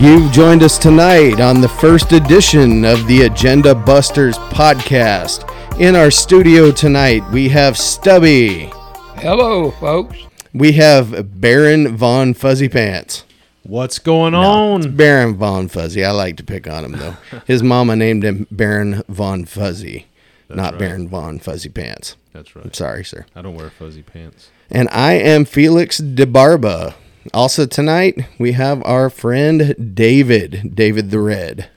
You've joined us tonight on the first edition of the Agenda Busters podcast. In our studio tonight, we have Stubby. Hello, folks. We have Baron Von Fuzzy Pants. What's going on? Baron Von Fuzzy. I like to pick on him though. His mama named him Baron Von Fuzzy, not right. Baron Von Fuzzy Pants. That's right. I'm sorry, sir. I don't wear fuzzy pants. And I am Felix DeBarba. Also tonight, we have our friend David, David the Red.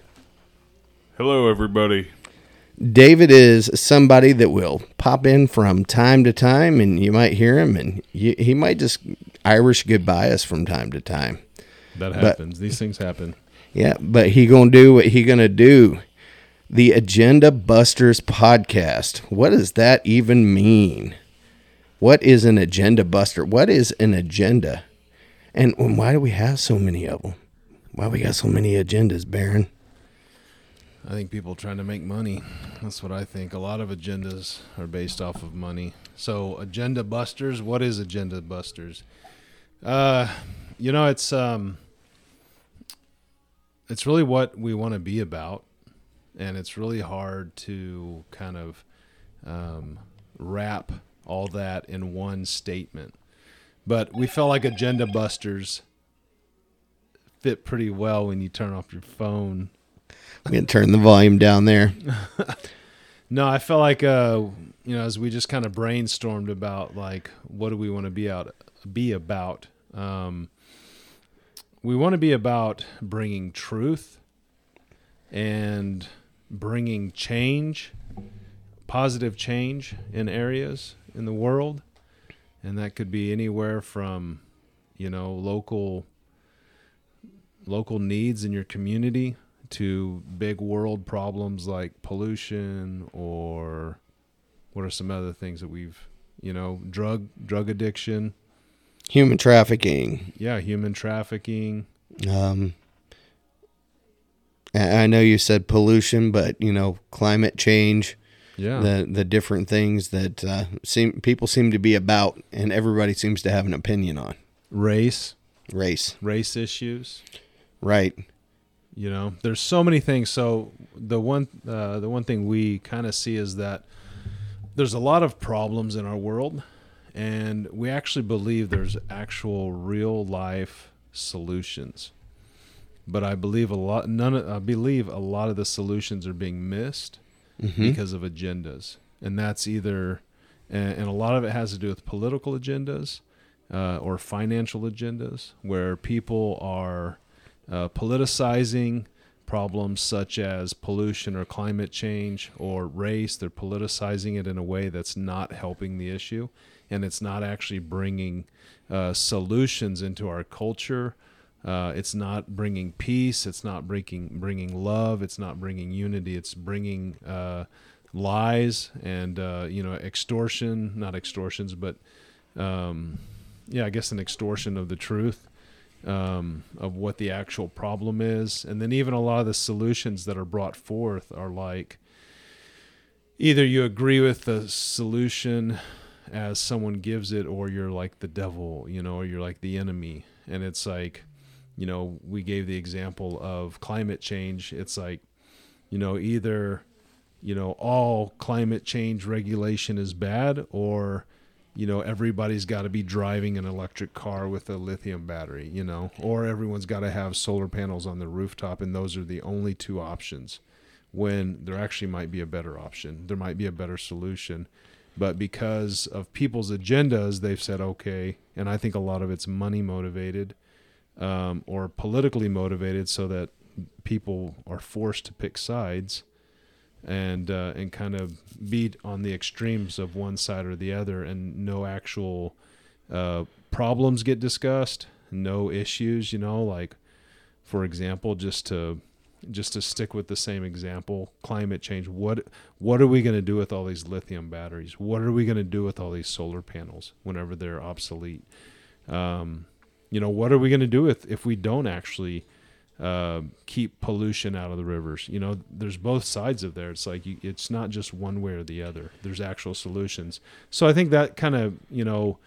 Hello, everybody. David is somebody that will pop in from time to time, and you might hear him, and you, he might just Irish goodbye us from time to time. That happens. These things happen. Yeah, but he gonna do what he gonna do. The Agenda Busters podcast. What does that even mean? What is an agenda buster? What is an agenda? And why do we have so many of them? Why we got so many agendas, Baron? I think people trying to make money. That's what I think. A lot of agendas are based off of money. So, agenda busters. What is agenda busters? Uh, you know, it's um, it's really what we want to be about, and it's really hard to kind of um, wrap all that in one statement. But we felt like agenda busters fit pretty well when you turn off your phone I'm gonna turn the volume down there. No, I felt like uh, you know, as we just kind of brainstormed about like what do we want to be out be about. Um, we want to be about bringing truth and bringing change, positive change in areas in the world, and that could be anywhere from you know local local needs in your community to big world problems like pollution or what are some other things that we've you know drug drug addiction Human trafficking. yeah human trafficking Um, I I know you said pollution, but you know climate change. Yeah. the the different things that uh, seem people seem to be about, and everybody seems to have an opinion on. Race. Race. race issues. Right. you know there's so many things. So the one uh, the one thing we kind of see is that there's a lot of problems in our world and we actually believe there's actual real life solutions. But i believe a lot none i believe a lot of the solutions are being missed because of agendas and that's either and, and a lot of it has to do with political agendas uh, or financial agendas where people are uh, politicizing problems such as pollution or climate change or race. They're politicizing it in a way that's not helping the issue, and it's not actually bringing uh, solutions into our culture. Uh, it's not bringing peace. It's not bringing bringing love. It's not bringing unity. It's bringing uh, lies and uh, you know extortion, not extortions, but um, yeah, I guess an extortion of the truth um, of what the actual problem is. And then even a lot of the solutions that are brought forth are like either you agree with the solution as someone gives it, or you're like the devil, you know, or you're like the enemy. And it's like, you know, we gave the example of climate change. It's like, you know, either, you know, all climate change regulation is bad, or you know everybody's got to be driving an electric car with a lithium battery you know or everyone's got to have solar panels on their rooftop and those are the only two options when there actually might be a better option. There might be a better solution. But because of people's agendas they've said okay and i think a lot of it's money motivated um, or politically motivated so that people are forced to pick sides and uh, and kind of beat on the extremes of one side or the other, and no actual uh, problems get discussed, no issues. You know, like for example, just to just to stick with the same example, climate change. What what are we going to do with all these lithium batteries? What are we going to do with all these solar panels whenever they're obsolete? Um, you know, what are we going to do with if we don't actually uh, keep pollution out of the rivers. You know, there's both sides of there. It's like you, it's not just one way or the other. There's actual solutions. So I think that kind of you know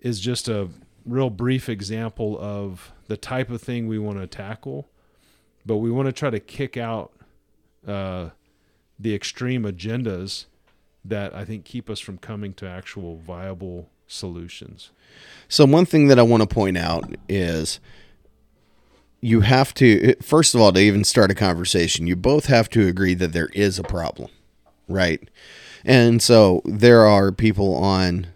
is just a real brief example of the type of thing we want to tackle but we want to try to kick out uh, the extreme agendas that I think keep us from coming to actual viable solutions. So one thing that I want to point out is you have to eh, first of all to even start a conversation, you both have to agree that there is a problem, right? And so there are people on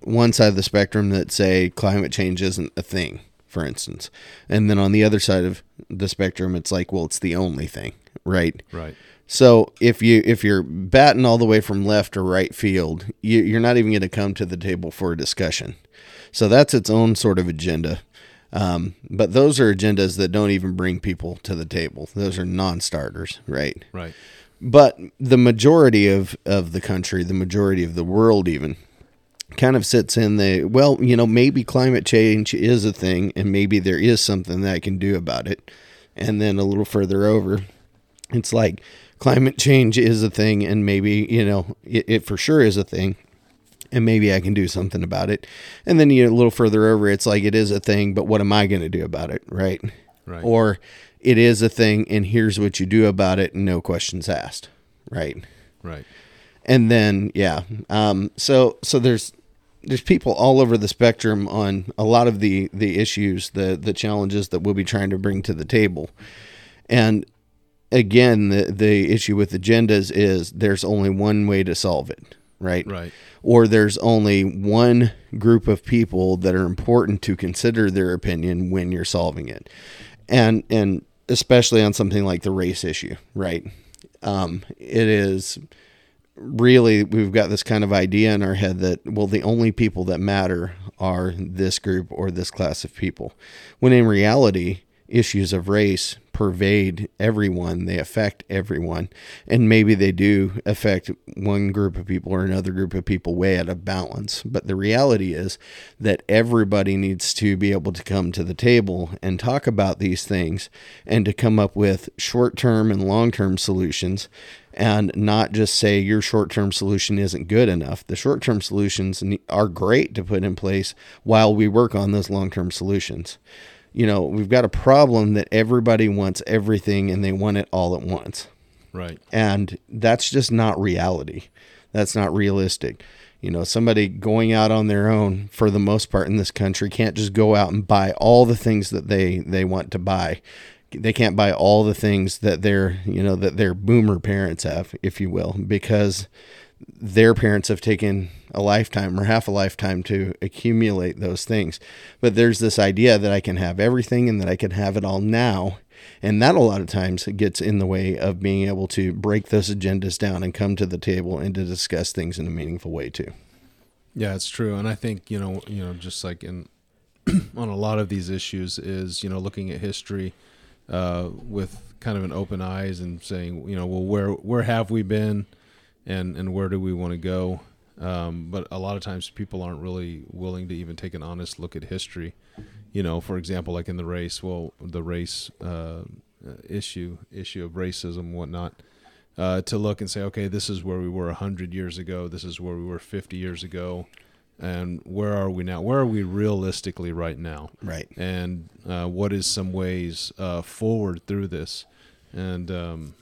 one side of the spectrum that say climate change isn't a thing, for instance. And then on the other side of the spectrum it's like, well, it's the only thing, right? Right. So if you if you're batting all the way from left or right field, you, you're not even going to come to the table for a discussion. So that's its own sort of agenda. Um, but those are agendas that don't even bring people to the table. Those are non-starters, right? Right. But the majority of of the country, the majority of the world, even kind of sits in the well, you know, maybe climate change is a thing, and maybe there is something that I can do about it. And then a little further over, it's like climate change is a thing and maybe you know it, it, for sure is a thing and maybe i can do something about it. And then you know, a little further over it's like it is a thing but what am i going to do about it right? Right. or it is a thing and here's what you do about it and no questions asked right? Right. and then yeah um, so so there's there's people all over the spectrum on a lot of the the issues the the challenges that we'll be trying to bring to the table. And again, the the issue with agendas is there's only one way to solve it, right? Right. Or there's only one group of people that are important to consider their opinion when you're solving it, and and especially on something like the race issue, right? Um, it is really we've got this kind of idea in our head that well the only people that matter are this group or this class of people when in reality issues of race pervade everyone they affect everyone and maybe they do affect one group of people or another group of people way out of balance but the reality is that everybody needs to be able to come to the table and talk about these things and to come up with short-term and long-term solutions and not just say your short term solution isn't good enough. The short term solutions are great to put in place while we work on those long term solutions. You know, we've got a problem that everybody wants everything and they want it all at once. Right. And that's just not reality. That's not realistic. You know, somebody going out on their own for the most part in this country can't just go out and buy all the things that they they want to buy they can't buy all the things that their you know that their boomer parents have if you will because their parents have taken a lifetime or half a lifetime to accumulate those things. But there's this idea that i can have everything and that i can have it all now. And that a lot of times gets in the way of being able to break those agendas down and come to the table and to discuss things in a meaningful way too. Yeah it's true. And i think you know you know just like in on a lot of these issues is you know looking at history uh, with kind of an open eyes and saying, you know, well, where where have we been, and and where do we want to go? Um, but a lot of times people aren't really willing to even take an honest look at history. You know, for example, like in the race, well, the race uh, issue issue of racism, whatnot. Uh, to look and say, okay, this is where we were hundred years ago. This is where we were fifty years ago and where are we now? Where are we realistically right now? Right. And uh, what is some ways uh, forward through this? And um,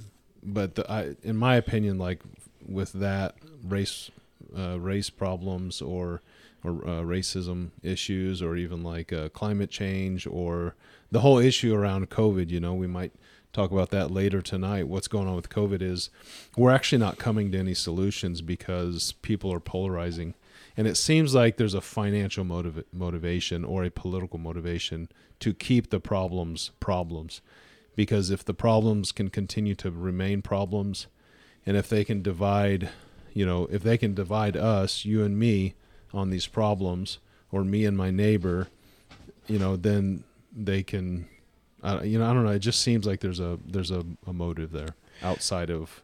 but the, I, in my opinion, like with that race uh, race problems or or uh, racism issues or even like uh, climate change or the whole issue around COVID, you know, we might talk about that later tonight. What's going on with COVID is we're actually not coming to any solutions because people are polarizing and it seems like there's a financial motiv- motivation or a political motivation to keep the problems problems because if the problems can continue to remain problems and if they can divide you know if they can divide us you and me on these problems or me and my neighbor you know then they can uh, you know i don't know. It just seems like there's a there's a, a motive there outside of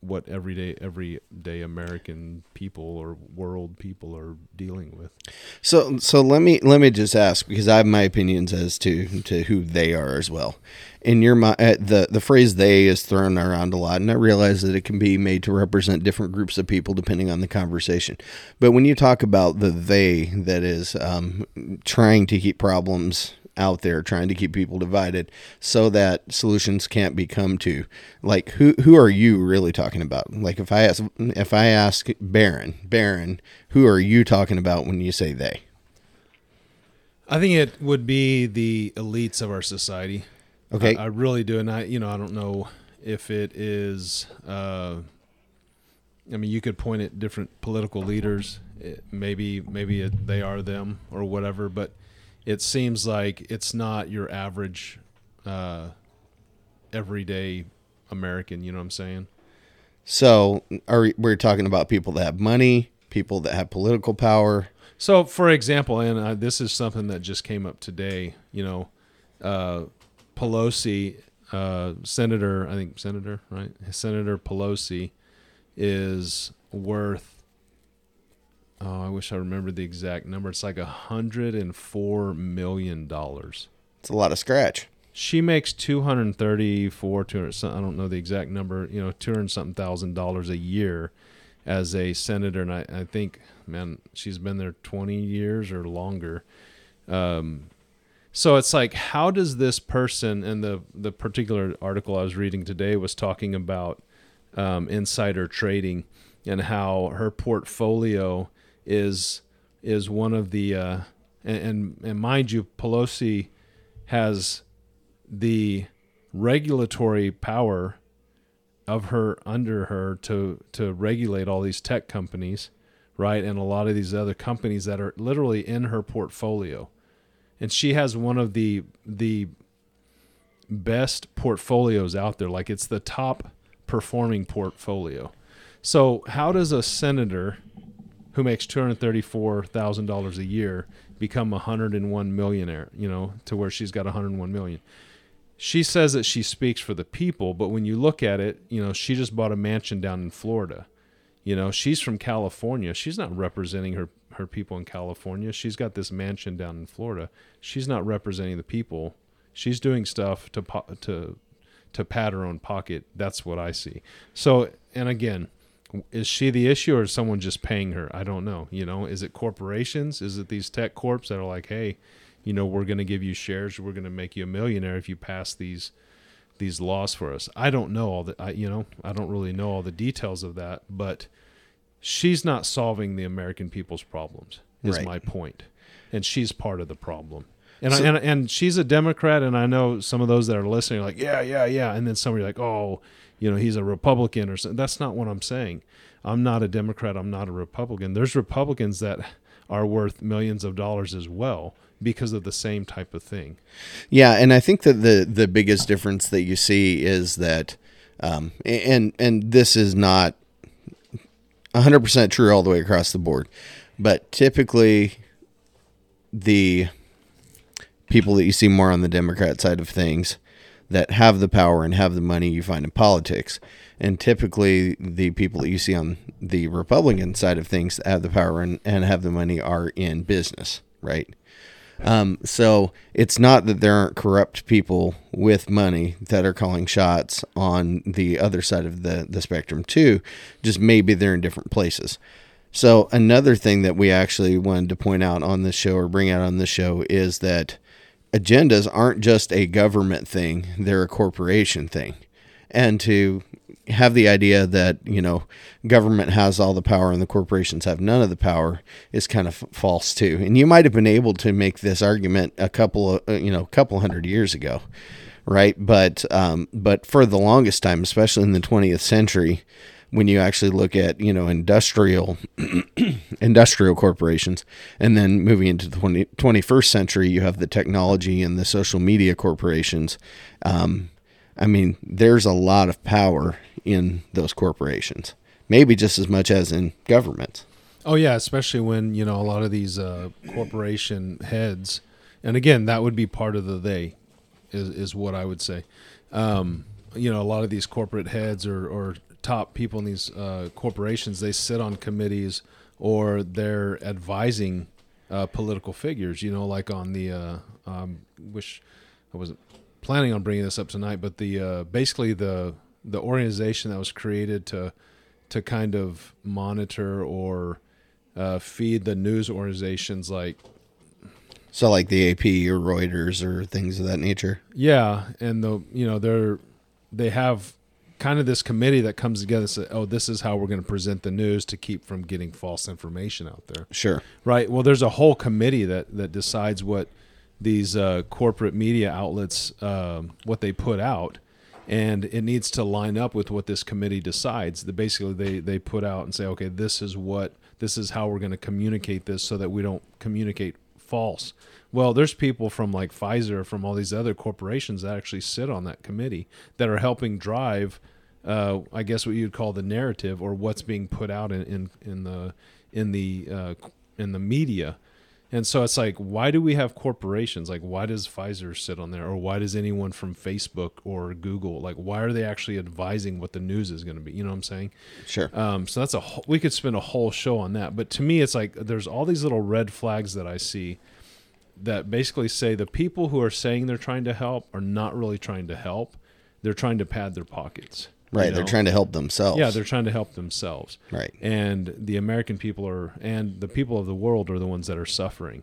what everyday everyday American people or world people are dealing with. So so let me let me just ask because I have my opinions as to to who they are as well. In your mind, uh, the the phrase "they" is thrown around a lot, and I realize that it can be made to represent different groups of people depending on the conversation. But when you talk about the "they" that is um, trying to keep problems out there trying to keep people divided so that solutions can't be come to. Like who who are you really talking about? Like if I ask if I ask Baron, Baron, who are you talking about when you say they? I think it would be the elites of our society. Okay. I, I really do, and I, you know, I don't know if it is. Uh, I mean, you could point at different political leaders. It, maybe, maybe it, they are them or whatever, but it seems like it's not your average, uh, everyday American. You know what I'm saying? So are we- we're talking about people that have money, people that have political power. So, for example, and uh, this is something that just came up today. You know, uh, Pelosi, uh, Senator, I think Senator, right? Senator Pelosi is worth. Oh, I wish I remembered the exact number. It's like a hundred and four million dollars. It's a lot of scratch. She makes two hundred thirty-four, two hundred. I don't know the exact number. You know, two hundred something thousand dollars a year as a senator, and I, I think, man, she's been there twenty years or longer. Um, so it's like, how does this person? And the the particular article I was reading today was talking about um, insider trading and how her portfolio is is one of the uh, and, and mind you, Pelosi has the regulatory power of her under her to to regulate all these tech companies, right? And a lot of these other companies that are literally in her portfolio. And she has one of the the best portfolios out there. Like it's the top performing portfolio. So how does a senator who makes two hundred thirty-four thousand dollars a year become a hundred and one millionaire? You know, to where she's got hundred and one million. She says that she speaks for the people, but when you look at it, you know, she just bought a mansion down in Florida. You know, she's from California. She's not representing her her people in California. She's got this mansion down in Florida. She's not representing the people. She's doing stuff to to to pat her own pocket. That's what I see. So, and again, is she the issue or is someone just paying her? I don't know. You know, is it corporations? Is it these tech corps that are like, hey, you know, we're going to give you shares. We're going to make you a millionaire if you pass these these laws for us. I don't know all the, I, you know, I don't really know all the details of that, but she's not solving the American people's problems. Is Right. my point, and she's part of the problem. And, So- I, and and she's a Democrat, and I know some of those that are listening are like, yeah, yeah, yeah, and then somebody like, oh, you know, he's a Republican or something. That's not what I'm saying. I'm not a Democrat. I'm not a Republican. There's Republicans that are worth millions of dollars as well because of the same type of thing. Yeah, and I think that the the biggest difference that you see is that, um, and and this is not hundred percent true all the way across the board, but typically, the people that you see more on the Democrat side of things that have the power and have the money you find in politics. And typically, the people that you see on the Republican side of things that have the power and, and have the money are in business, right? Um, so it's not that there aren't corrupt people with money that are calling shots on the other side of the, the spectrum too. Just maybe they're in different places. So another thing that we actually wanted to point out on this show or bring out on this show is that agendas aren't just a government thing, they're a corporation thing. And to have the idea that, you know, government has all the power and the corporations have none of the power is kind of false too. And you might have been able to make this argument a couple of, uh, you know, a couple hundred years ago, right? But um, but for the longest time, especially in the 20th century, when you actually look at you know industrial industrial corporations and then moving into the 20, 21st century you have the technology and the social media corporations um, i mean there's a lot of power in those corporations maybe just as much as in governments Oh yeah, especially when you know a lot of these uh, corporation heads, and again that would be part of the they, is is what I would say. Um, you know, a lot of these corporate heads or, or top people in these uh, corporations, they sit on committees or they're advising uh, political figures. You know, like on the uh, um, wish I wasn't planning on bringing this up tonight, but the uh, basically the the organization that was created to to kind of monitor or uh, feed the news organizations like So like the AP or Reuters or things of that nature. Yeah, and the you know they're they have kind of this committee that comes together and says, "Oh, this is how we're going to present the news to keep from getting false information out there." Sure. Right. Well, there's a whole committee that that decides what these uh, corporate media outlets um, what they put out, and it needs to line up with what this committee decides. That basically they they put out and say, okay, this is what this is how we're going to communicate this so that we don't communicate false. Well, there's people from like Pfizer, from all these other corporations that actually sit on that committee that are helping drive, uh, I guess what you'd call the narrative or what's being put out in in, in the in the uh, in the media. And so it's like, why do we have corporations? Like, why does Pfizer sit on there, or why does anyone from Facebook or Google? Like, why are they actually advising what the news is going to be? You know what I'm saying? Sure. Um, so that's a whole, we could spend a whole show on that. But to me, it's like there's all these little red flags that I see that basically say the people who are saying they're trying to help are not really trying to help. They're trying to pad their pockets. you right. They're trying to help themselves. Yeah, they're trying to help themselves. Right. And the American people are, and the people of the world are the ones that are suffering.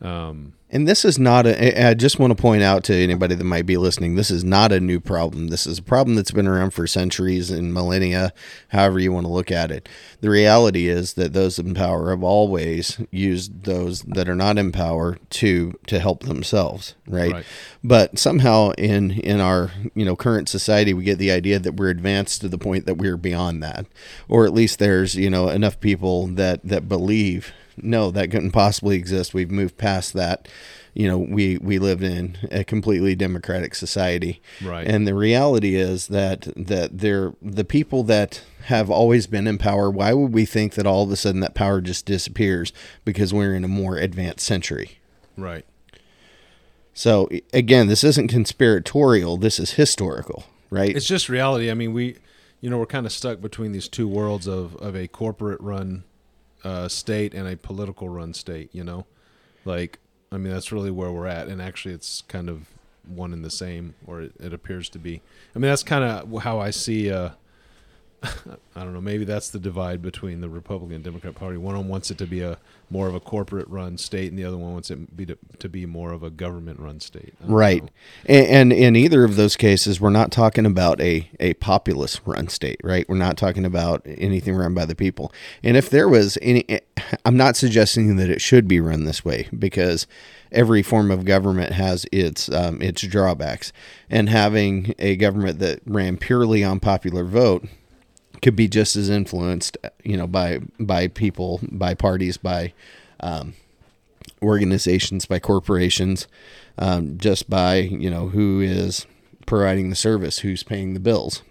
Um, And this is not a. I just want to point out to anybody that might be listening, this is not a new problem. This is a problem that's been around for centuries and millennia, however you want to look at it. The reality is that those in power have always used those that are not in power to to help themselves, right? Right. But somehow in in our you know current society, we get the idea that we're advanced to the point that we're beyond that, or at least there's you know enough people that that believe no, that couldn't possibly exist. We've moved past that. You know, we we live in a completely democratic society, Right. And the reality is that that they're the people that have always been in power. Why would we think that all of a sudden that power just disappears because we're in a more advanced century? right. So again, this isn't conspiratorial. This is historical, right? It's just reality. I mean, we, you know, we're kind of stuck between these two worlds of of a corporate run uh, state and a political run state. You know, like I mean, that's really where we're at. And actually, it's kind of one and the same, or it, it appears to be. I mean, that's kind of how I see. Uh, I don't know. Maybe that's the divide between the Republican and Democrat Party. One of them wants it to be a more of a corporate run state, and the other one wants it be to, to be more of a government run state. Right. And, and in either of those cases, we're not talking about a, a populist run state, right? We're not talking about anything run by the people. And if there was any, I'm not suggesting that it should be run this way because every form of government has its um, its drawbacks. And having a government that ran purely on popular vote could be just as influenced, you know, by by people, by parties, by um, organizations, by corporations, um, just by you know who is providing the service, who's paying the bills.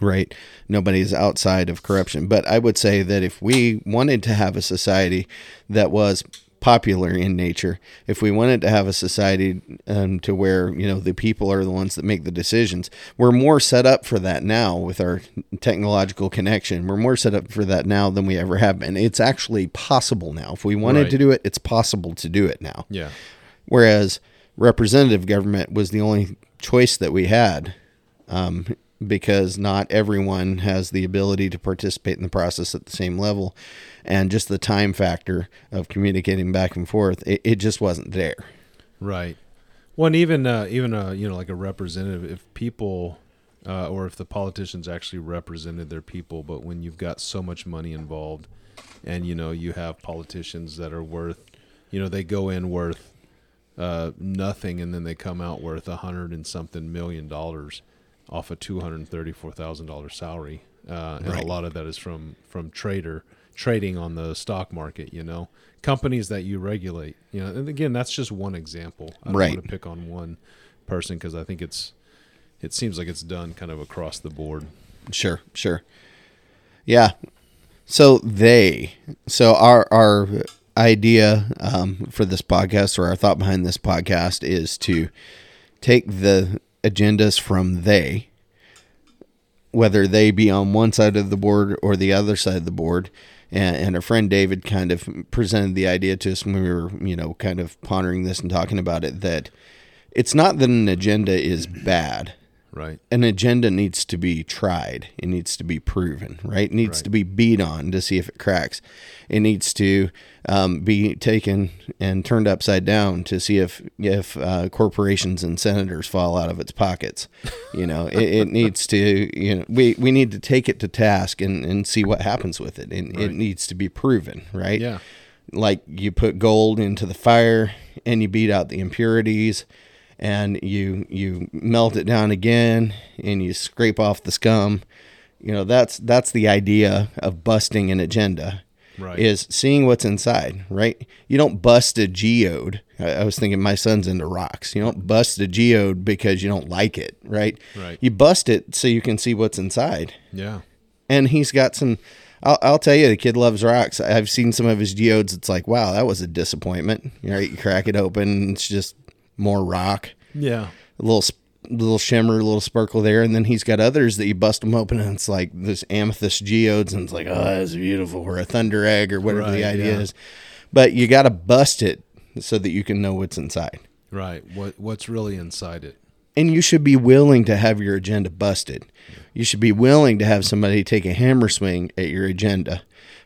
Right, nobody's outside of corruption. But I would say that if we wanted to have a society that was popular in nature, if we wanted to have a society um, to where you know the people are the ones that make the decisions, we're more set up for that now with our technological connection. We're more set up for that now than we ever have been. It's actually possible now. If we wanted Right. to do it, it's possible to do it now. Yeah. Whereas representative government was the only choice that we had um, because not everyone has the ability to participate in the process at the same level. And just the time factor of communicating back and forth, it, it just wasn't there. Right. Well, and even uh, even uh, you know like a representative, if people uh, or if the politicians actually represented their people, but when you've got so much money involved, and you know you have politicians that are worth, you know they go in worth uh, nothing, and then they come out worth a hundred and something million dollars off a two hundred thirty four thousand dollar salary, uh, and Right. a lot of that is from from trader trading on the stock market. You know, companies that you regulate. You know, and again, that's just one example. I don't Right. want to pick on one person because I think it's it seems like it's done kind of across the board. Sure, sure. Yeah. So they, so our our idea um, for this podcast or our thought behind this podcast is to take the agendas from they, whether they be on one side of the board or the other side of the board. And, and our friend David kind of presented the idea to us when we were, you know, kind of pondering this and talking about it that it's not that an agenda is bad Right. an agenda needs to be tried. It needs to be proven, right? It needs Right. to be beat on to see if it cracks. It needs to um, be taken and turned upside down to see if if uh, corporations and senators fall out of its pockets. You know, it, it needs to. You know, we we need to take it to task and, and see what happens with it. And it needs to be proven, right? Yeah. like you put gold into the fire and you beat out the impurities and you you melt it down again and you scrape off the scum you know that's that's the idea of busting an agenda Right. is seeing what's inside right you don't bust a geode I, I was thinking my son's into rocks you don't bust a geode because you don't like it right Right. you bust it so you can see what's inside Yeah. and he's got some. I'll, I'll tell you, the kid loves rocks. I've seen some of his geodes. It's like, wow, that was a disappointment. You know, you crack it open, it's just more rock, Yeah. a little sp- little shimmer, a little sparkle there, and then he's got others that you bust them open, and it's like this amethyst geodes, and it's like, oh, that's beautiful, or a thunder egg, or whatever the idea yeah. is. But you got to bust it so that you can know what's inside. Right. What what's really inside it? and you should be willing to have your agenda busted. You should be willing to have somebody take a hammer swing at your agenda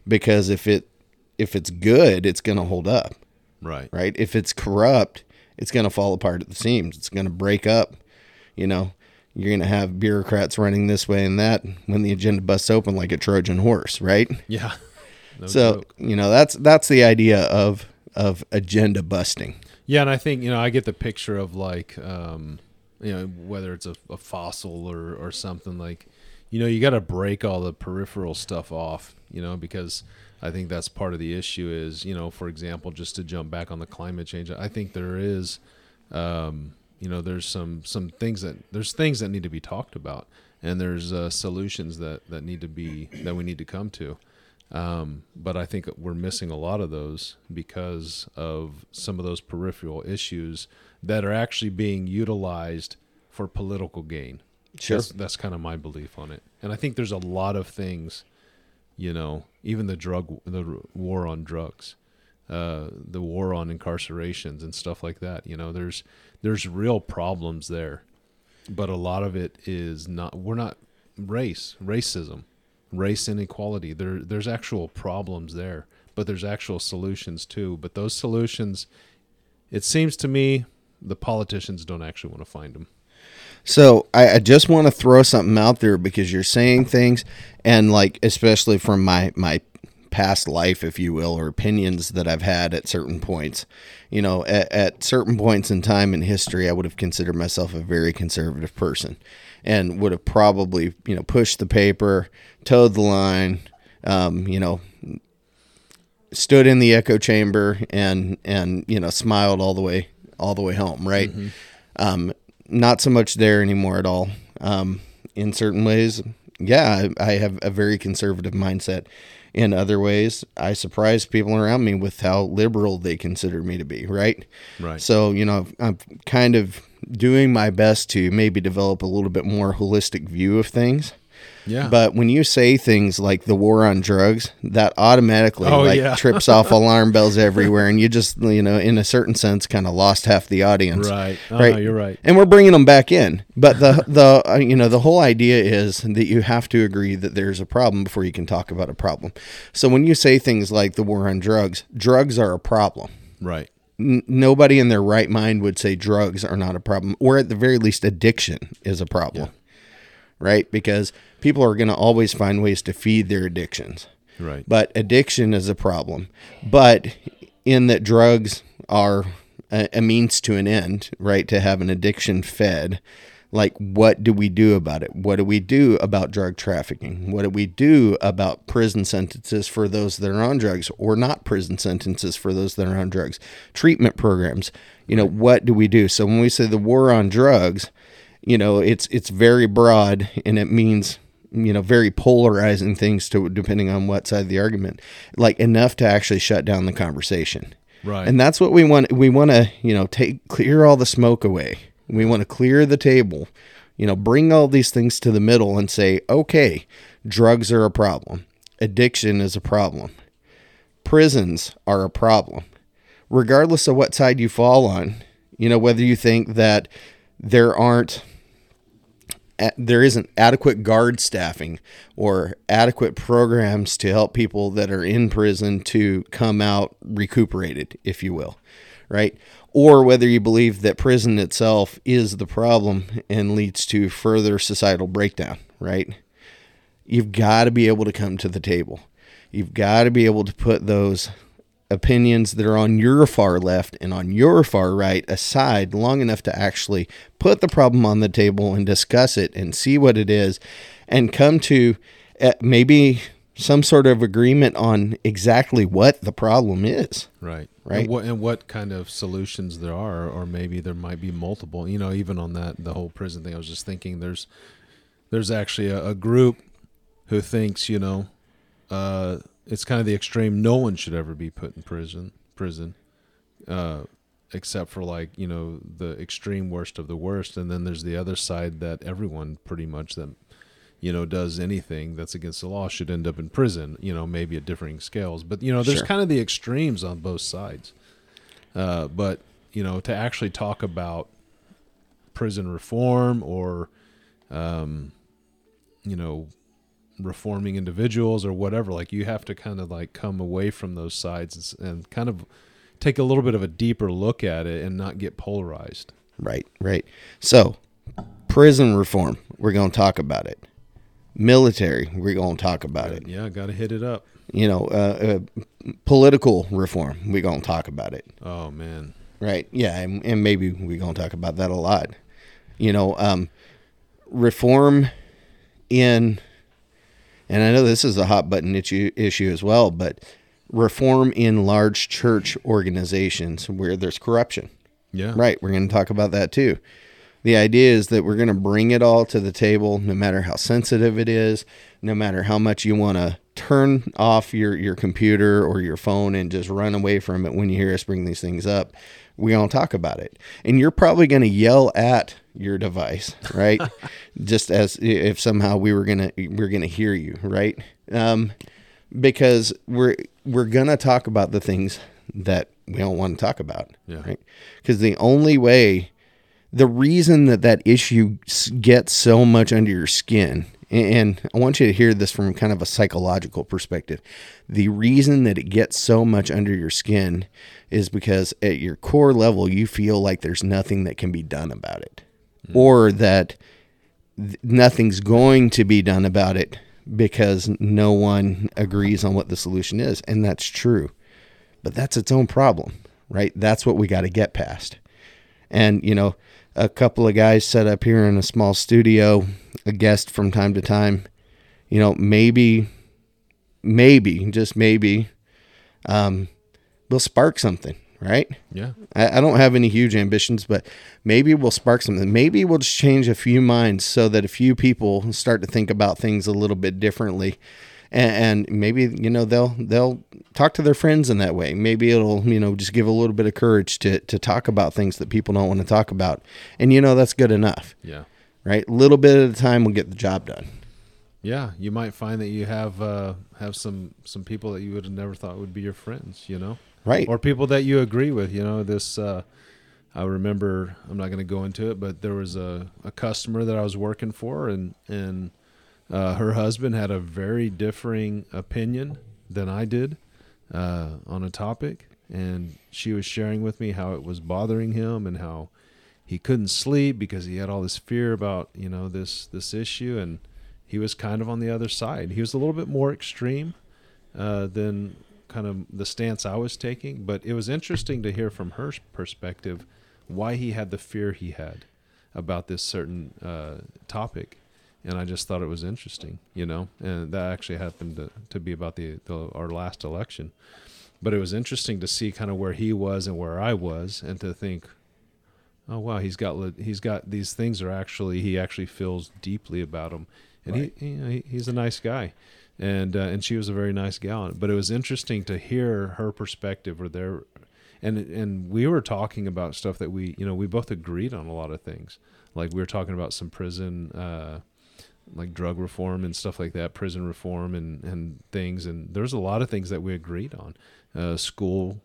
because if it if it's good, it's going to hold up, Right. right? If it's corrupt, it's going to fall apart at the seams. It's going to break up. You know, you're going to have bureaucrats running this way and that when the agenda busts open like a Trojan horse, right? Yeah. No so, joke. you know, that's that's the idea of of agenda busting. Yeah, and I think you know I get the picture of like um, you know whether it's a, a fossil or or something like you know you got to break all the peripheral stuff off you know because I think that's part of the issue is you know for example just to jump back on the climate change I think there is um, you know there's some some things that there's things that need to be talked about and there's uh, solutions that that need to be that we need to come to um, but I think we're missing a lot of those because of some of those peripheral issues that are actually being utilized for political gain. Sure. That's, that's kind of my belief on it. And I think there's a lot of things, you know, even the drug, the war on drugs, uh, the war on incarcerations and stuff like that. You know, there's there's real problems there, but a lot of it is not. We're not race, racism, race inequality. There there's actual problems there, but there's actual solutions too. But those solutions, it seems to me, the politicians don't actually want to find them. So I, I just want to throw something out there because you're saying things, and like especially from my my past life, if you will, or opinions that I've had at certain points. You know, at, at certain points in time in history, I would have considered myself a very conservative person, and would have probably you know pushed the paper, toed the line, um, you know, stood in the echo chamber and and you know smiled all the way all the way home right um not so much there anymore at all. Um in certain ways yeah I, I have a very conservative mindset. In other ways i surprise people around me with how liberal they consider me to be right? Right. so you know i'm kind of doing my best to maybe develop a little bit more holistic view of things Yeah. but when you say things like the war on drugs, that automatically Oh, like yeah. trips off alarm bells everywhere, and you just you know, in a certain sense, kind of lost half the audience. right. Oh, right. no, you're right. And we're bringing them back in, but the the uh, you know the whole idea is that you have to agree that there's a problem before you can talk about a problem. So when you say things like the war on drugs, drugs are a problem. Right. Nobody in their right mind would say drugs are not a problem, or at the very least, addiction is a problem, right? Because people are going to always find ways to feed their addictions. Right. But addiction is a problem. But in that drugs are a, a means to an end, right? To have an addiction fed. Like, what do we do about it? What do we do about drug trafficking? What do we do about prison sentences for those that are on drugs or not prison sentences for those that are on drugs? Treatment programs. You know, what do we do? So when we say the war on drugs, you know, it's it's very broad and it means you know very polarizing things to depending on what side of the argument like enough to actually shut down the conversation. Right. and that's what we want we want to you know take clear all the smoke away. We want to clear the table you know bring all these things to the middle and say okay drugs are a problem. Addiction is a problem. Prisons are a problem. Regardless of what side you fall on you know whether you think that there aren't there isn't adequate guard staffing or adequate programs to help people that are in prison to come out recuperated, if you will, right? Or whether you believe that prison itself is the problem and leads to further societal breakdown, right? You've got to be able to come to the table. You've got to be able to put those opinions that are on your far left and on your far right aside long enough to actually put the problem on the table and discuss it and see what it is and come to uh, maybe some sort of agreement on exactly what the problem is. Right. Right. And what, and what kind of solutions there are, or maybe there might be multiple. You know, even on that the whole prison thing, I was just thinking there's there's actually a, a group who thinks you know uh, it's kind of the extreme. No one should ever be put in prison. Prison. Uh, except for like you know the extreme worst of the worst and then there's the other side that everyone pretty much that you know does anything that's against the law should end up in prison you know maybe at differing scales but you know there's Sure. kind of the extremes on both sides uh, but you know to actually talk about prison reform or um, you know reforming individuals or whatever like you have to kind of like come away from those sides and, and kind of take a little bit of a deeper look at it and not get polarized Right, right. So, prison reform, we're going to talk about it. Military, we're going to talk about it. yeah got to hit it up You know, uh, uh, political reform, we're going to talk about it. oh man Right. Yeah, and, and maybe we're going to talk about that a lot. You know, um, reform in, and I know this is a hot button issue, issue as well, but reform in large church organizations where there's corruption. yeah Right. We're going to talk about that too. The idea is that we're going to bring it all to the table, no matter how sensitive it is, no matter how much you want to turn off your, your computer or your phone and just run away from it when you hear us bring these things up. We're going to talk about it. And you're probably going to yell at your device, right? just as if somehow we were going to, we're to hear you, right? Um, because we're, we're going to talk about the things that we don't want to talk about, Yeah. right? Because the only way, the reason that that issue gets so much under your skin, and I want you to hear this from kind of a psychological perspective. The reason that it gets so much under your skin is because at your core level, you feel like there's nothing that can be done about it, or that th- nothing's going to be done about it because no one agrees on what the solution is. And that's true. But that's its own problem, right? That's what we got to get past. And, you know, a couple of guys set up here in a small studio, a guest from time to time, you know, maybe, maybe, just maybe, um, we'll spark something, right? yeah I, I don't have any huge ambitions, but maybe we'll spark something. Maybe we'll just change a few minds so that a few people start to think about things a little bit differently. And, and maybe, you know, they'll they'll talk to their friends in that way. Maybe it'll, you know, just give a little bit of courage to to talk about things that people don't want to talk about. And you know that's good enough. yeah Right? A little bit at a time will get the job done. yeah you might find that you have uh have some some people that you would have never thought would be your friends you know Right. or people that you agree with you know this uh i remember i'm not going to go into it but there was a, a customer that i was working for and and uh, her husband had a very differing opinion than i did uh, on a topic. And she was sharing with me how it was bothering him and how he couldn't sleep because he had all this fear about you know this this issue. And he was kind of on the other side. He was a little bit more extreme uh, than kind of the stance I was taking. But it was interesting to hear from her perspective why he had the fear he had about this certain uh, topic. And I just thought it was interesting, you know, and that actually happened to, to be about the, the our last election. But it was interesting to see kind of where he was and where I was, and to think, oh wow, he's got he's got these things are actually he actually feels deeply about them, and he, he, you know, he he's a nice guy, and uh, and she was a very nice gal. But it was interesting to hear her perspective or their, and and we were talking about stuff that we you know we both agreed on a lot of things. Like we were talking about some prison. Uh, like drug reform and stuff like that, prison reform and, and things. And there's a lot of things that we agreed on. Uh, school,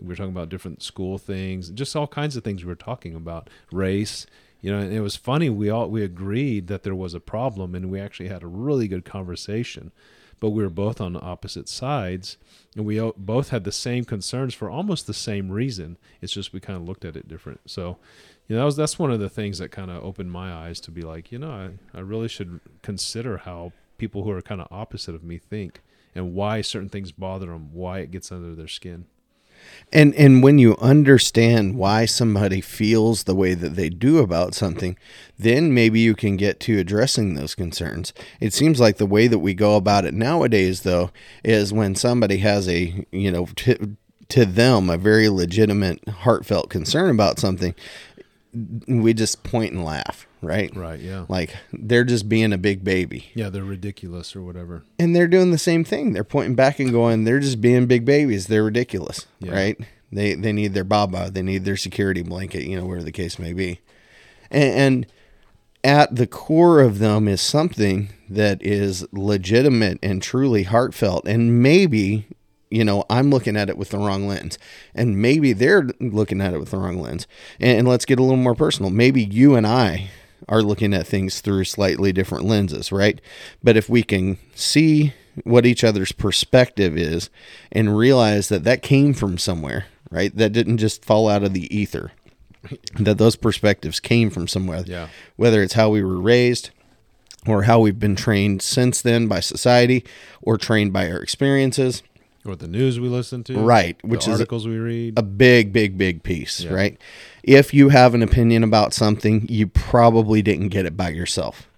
we were talking about different school things, just all kinds of things we were talking about. Race, You know, it was funny. We all we agreed that there was a problem, and we actually had a really good conversation. But we were both on opposite sides, and we both had the same concerns for almost the same reason. It's just we kind of looked at it different. So, you know, that was, that's one of the things that kind of opened my eyes to be like, you know, I, I really should consider how people who are kind of opposite of me think and why certain things bother them, why it gets under their skin. And and when you understand why somebody feels the way that they do about something, then maybe you can get to addressing those concerns. It seems like the way that we go about it nowadays though is when somebody has a, you know, to, to them a very legitimate heartfelt concern about something, we just point and laugh, right? Right. Yeah. Like they're just being a big baby. Yeah. They're ridiculous or whatever. And they're doing the same thing. They're pointing back and going, they're just being big babies. They're ridiculous, Yeah. right? They they need their baba, they need their security blanket, you know, where the case may be. And, and at the core of them is something that is legitimate and truly heartfelt. And maybe, you know, I'm looking at it with the wrong lens. And maybe they're looking at it with the wrong lens. And, and let's get a little more personal. Maybe you and I are looking at things through slightly different lenses, right? But if we can see what each other's perspective is and realize that that came from somewhere, right? That didn't just fall out of the ether. That those perspectives came from somewhere. Yeah. Whether it's how we were raised or how we've been trained since then by society or trained by our experiences. Or the news we listen to. Right, which is a- articles we read. A big, big, big piece, Yeah. right? If you have an opinion about something, you probably didn't get it by yourself.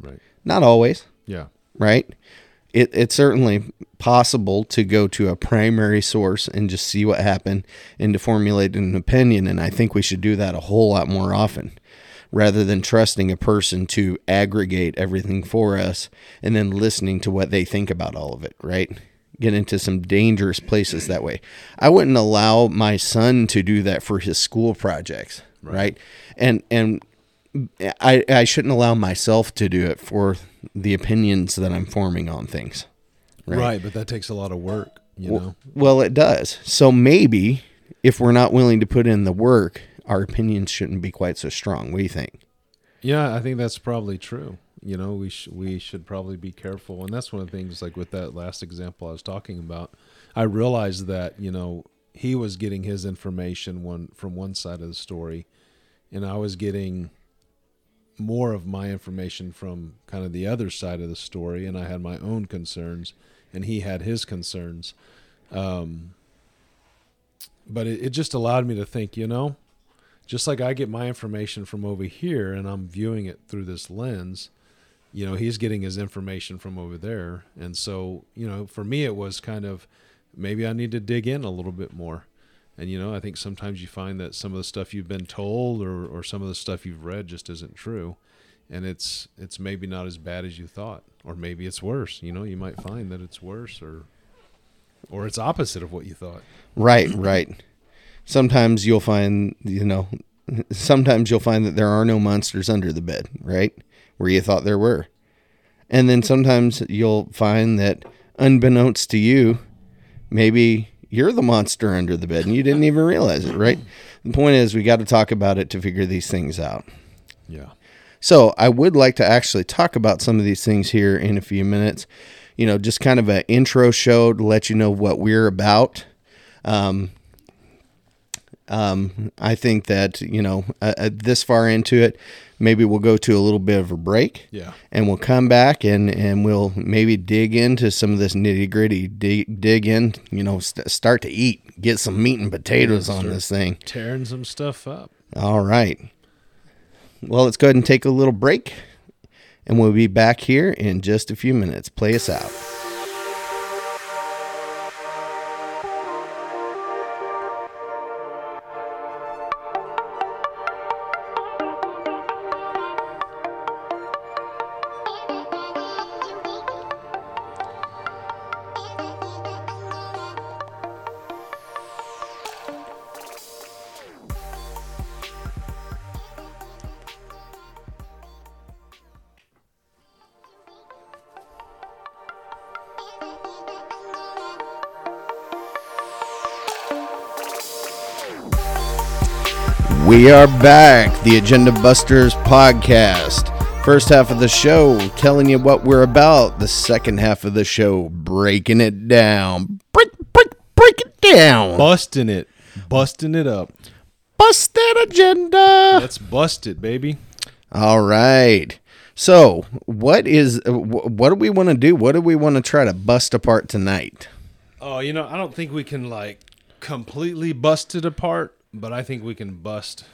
right. Not always, Yeah. right? It, it's certainly possible to go to a primary source and just see what happened and to formulate an opinion. And I think we should do that a whole lot more often rather than trusting a person to aggregate everything for us and then listening to what they think about all of it, right? Get into some dangerous places that way. I wouldn't allow my son to do that for his school projects, right? And and I, I shouldn't allow myself to do it for the opinions that I'm forming on things. Right. But that takes a lot of work, you know? Well, well, it does. So maybe if we're not willing to put in the work, our opinions shouldn't be quite so strong. What do you think? Yeah, I think that's probably true. You know, we sh- we should probably be careful, and that's one of the things. Like with that last example I was talking about, I realized that you know he was getting his information one from one side of the story, and I was getting more of my information from kind of the other side of the story, and I had my own concerns, and he had his concerns. Um, but it, it just allowed me to think, you know, just like I get my information from over here and I'm viewing it through this lens, you know, he's getting his information from over there. And so, you know, for me, it was kind of maybe I need to dig in a little bit more. And, you know, I think sometimes you find that some of the stuff you've been told or, or some of the stuff you've read just isn't true. And it's, it's maybe not as bad as you thought, or maybe it's worse. You know, you might find that it's worse or, or it's opposite of what you thought. Right, right. Sometimes you'll find, you know, sometimes you'll find that there are no monsters under the bed, right? Where you thought there were. And then sometimes you'll find that unbeknownst to you, maybe you're the monster under the bed and you didn't even realize it, right? The point is, we got to talk about it to figure these things out. Yeah. So I would like to actually talk about some of these things here in a few minutes. You know, just kind of an intro show to let you know what we're about. Um, um, I think that you know uh, uh, this far into it, maybe we'll go to a little bit of a break. Yeah. and we'll come back and and we'll maybe dig into some of this nitty gritty. Dig, dig in, you know, st- start to eat, get some meat and potatoes on this thing. Tearing some stuff up. All right. Well, let's go ahead and take a little break, and we'll be back here in just a few minutes. Play us out. We are back, the Agenda Busters podcast. First half of the show, telling you what we're about. The second half of the show, breaking it down. Break, break, break it down. Busting it. Busting it up. Bust that agenda. Let's bust it, baby. All right. So, what is what do we want to do? What do we want to try to bust apart tonight? Oh, you know, I don't think we can like completely bust it apart, but I think we can bust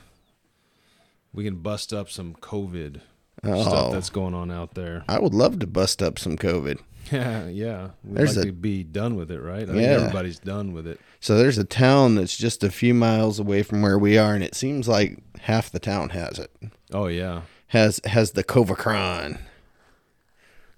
we can bust up some COVID Oh. stuff that's going on out there. I would love to bust up some COVID. Yeah, yeah. We'd There's like a- to be done with it, right? I think Yeah. everybody's done with it. So there's a town that's just a few miles away from where we are, and it seems like half the town has it. Oh yeah. Has has the Covacron.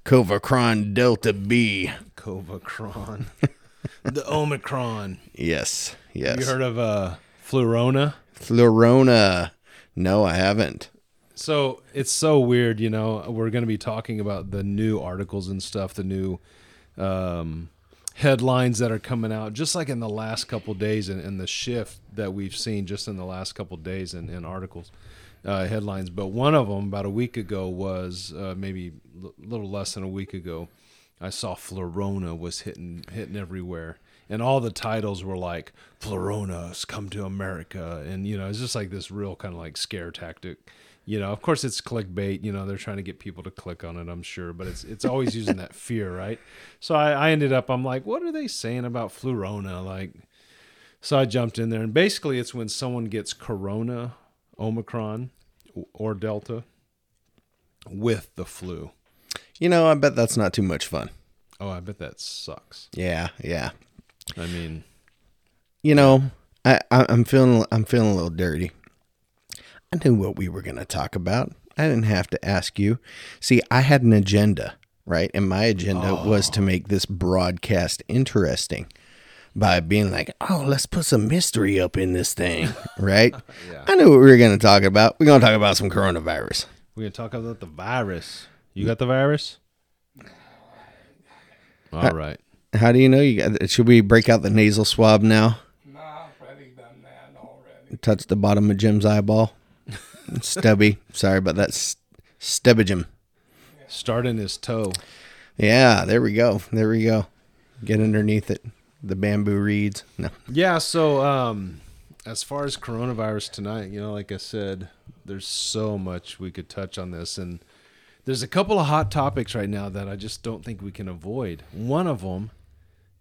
Covacron Delta B. Covacron. the Omicron. Yes, yes. You heard of uh Flurona? Florona. No, I haven't. So it's so weird, you know. We're going to be talking about the new articles and stuff, the new um, headlines that are coming out, just like in the last couple days, and, and the shift that we've seen just in the last couple days in, in articles, uh, headlines. But one of them about a week ago was uh, maybe a little less than a week ago. I saw Flurona was hitting hitting everywhere, and all the titles were like "Flurona's come to America," and you know it's just like this real kind of like scare tactic. You know, of course it's clickbait. You know, they're trying to get people to click on it. I'm sure, but it's it's always using that fear, right? So I, I ended up. I'm like, what are they saying about Flurona? Like, so I jumped in there, and basically it's when someone gets Corona, Omicron, or Delta with the flu. You know, I bet that's not too much fun. Oh, I bet that sucks. Yeah, yeah. I mean, You know, I, I I'm feeling I'm feeling a little dirty. I knew what we were going to talk about. I didn't have to ask you. See, I had an agenda, right? And my agenda was to make this broadcast interesting by being like, "Oh, let's put some mystery up in this thing," right? yeah. I knew what we were going to talk about. We're going to talk about some coronavirus. we're gonna talk about the virus. You got the virus? All right. How do you know you got? Should we break out the nasal swab now? Nah, Freddie done that already. Touch the bottom of Jim's eyeball. Stubby. Sorry about that. S- Stubbagem. Start in his toe. Yeah, there we go. There we go. Get underneath it. The bamboo reeds. No. Yeah, so um as far as coronavirus tonight, you know, like I said, there's so much we could touch on this and there's a couple of hot topics right now that I just don't think we can avoid. One of them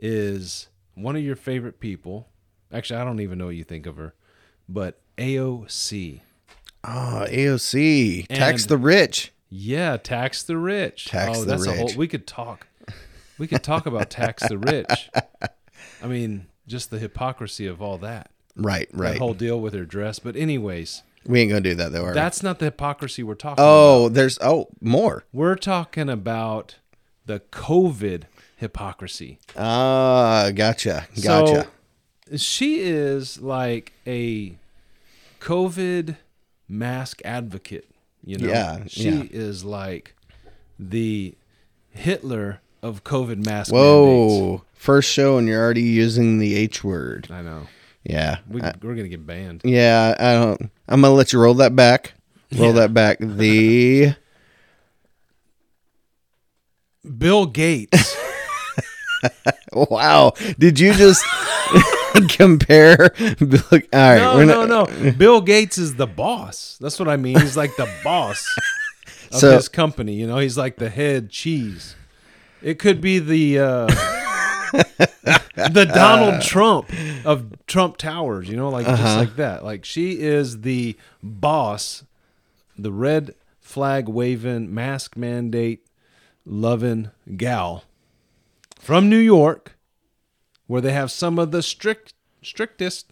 is one of your favorite people. Actually, I don't even know what you think of her, but AOC. Oh, ah, AOC. Tax the rich. Yeah, tax the rich. Tax oh, the that's a whole rich. we could talk. We could talk about tax the rich. I mean, just the hypocrisy of all that. Right, right. That whole deal with her dress. But anyways, we ain't going to do that, though, are we? that's not the hypocrisy we're talking oh, about. Oh, there's. Oh, more. We're talking about the COVID hypocrisy. Ah, gotcha. Gotcha. So she is like a COVID mask advocate. You know, Yeah, she yeah. is like the Hitler of COVID mask. mandates. Whoa. First show, and you're already using the H word. I know. Yeah. We, I- we're gonna get banned. yeah, I don't. I'm going to let you roll that back. Roll Yeah. that back. The. Bill Gates. Wow. Did you just compare? All right. no, we're no, not- no. Bill Gates is the boss. That's what I mean. He's like the boss of So- his company. You know, he's like the head cheese. It could be the uh, the Donald Trump of Trump Towers. You know, like just like that. Like she is the boss, the red flag waving, mask mandate loving gal from New York, where they have some of the strict strictest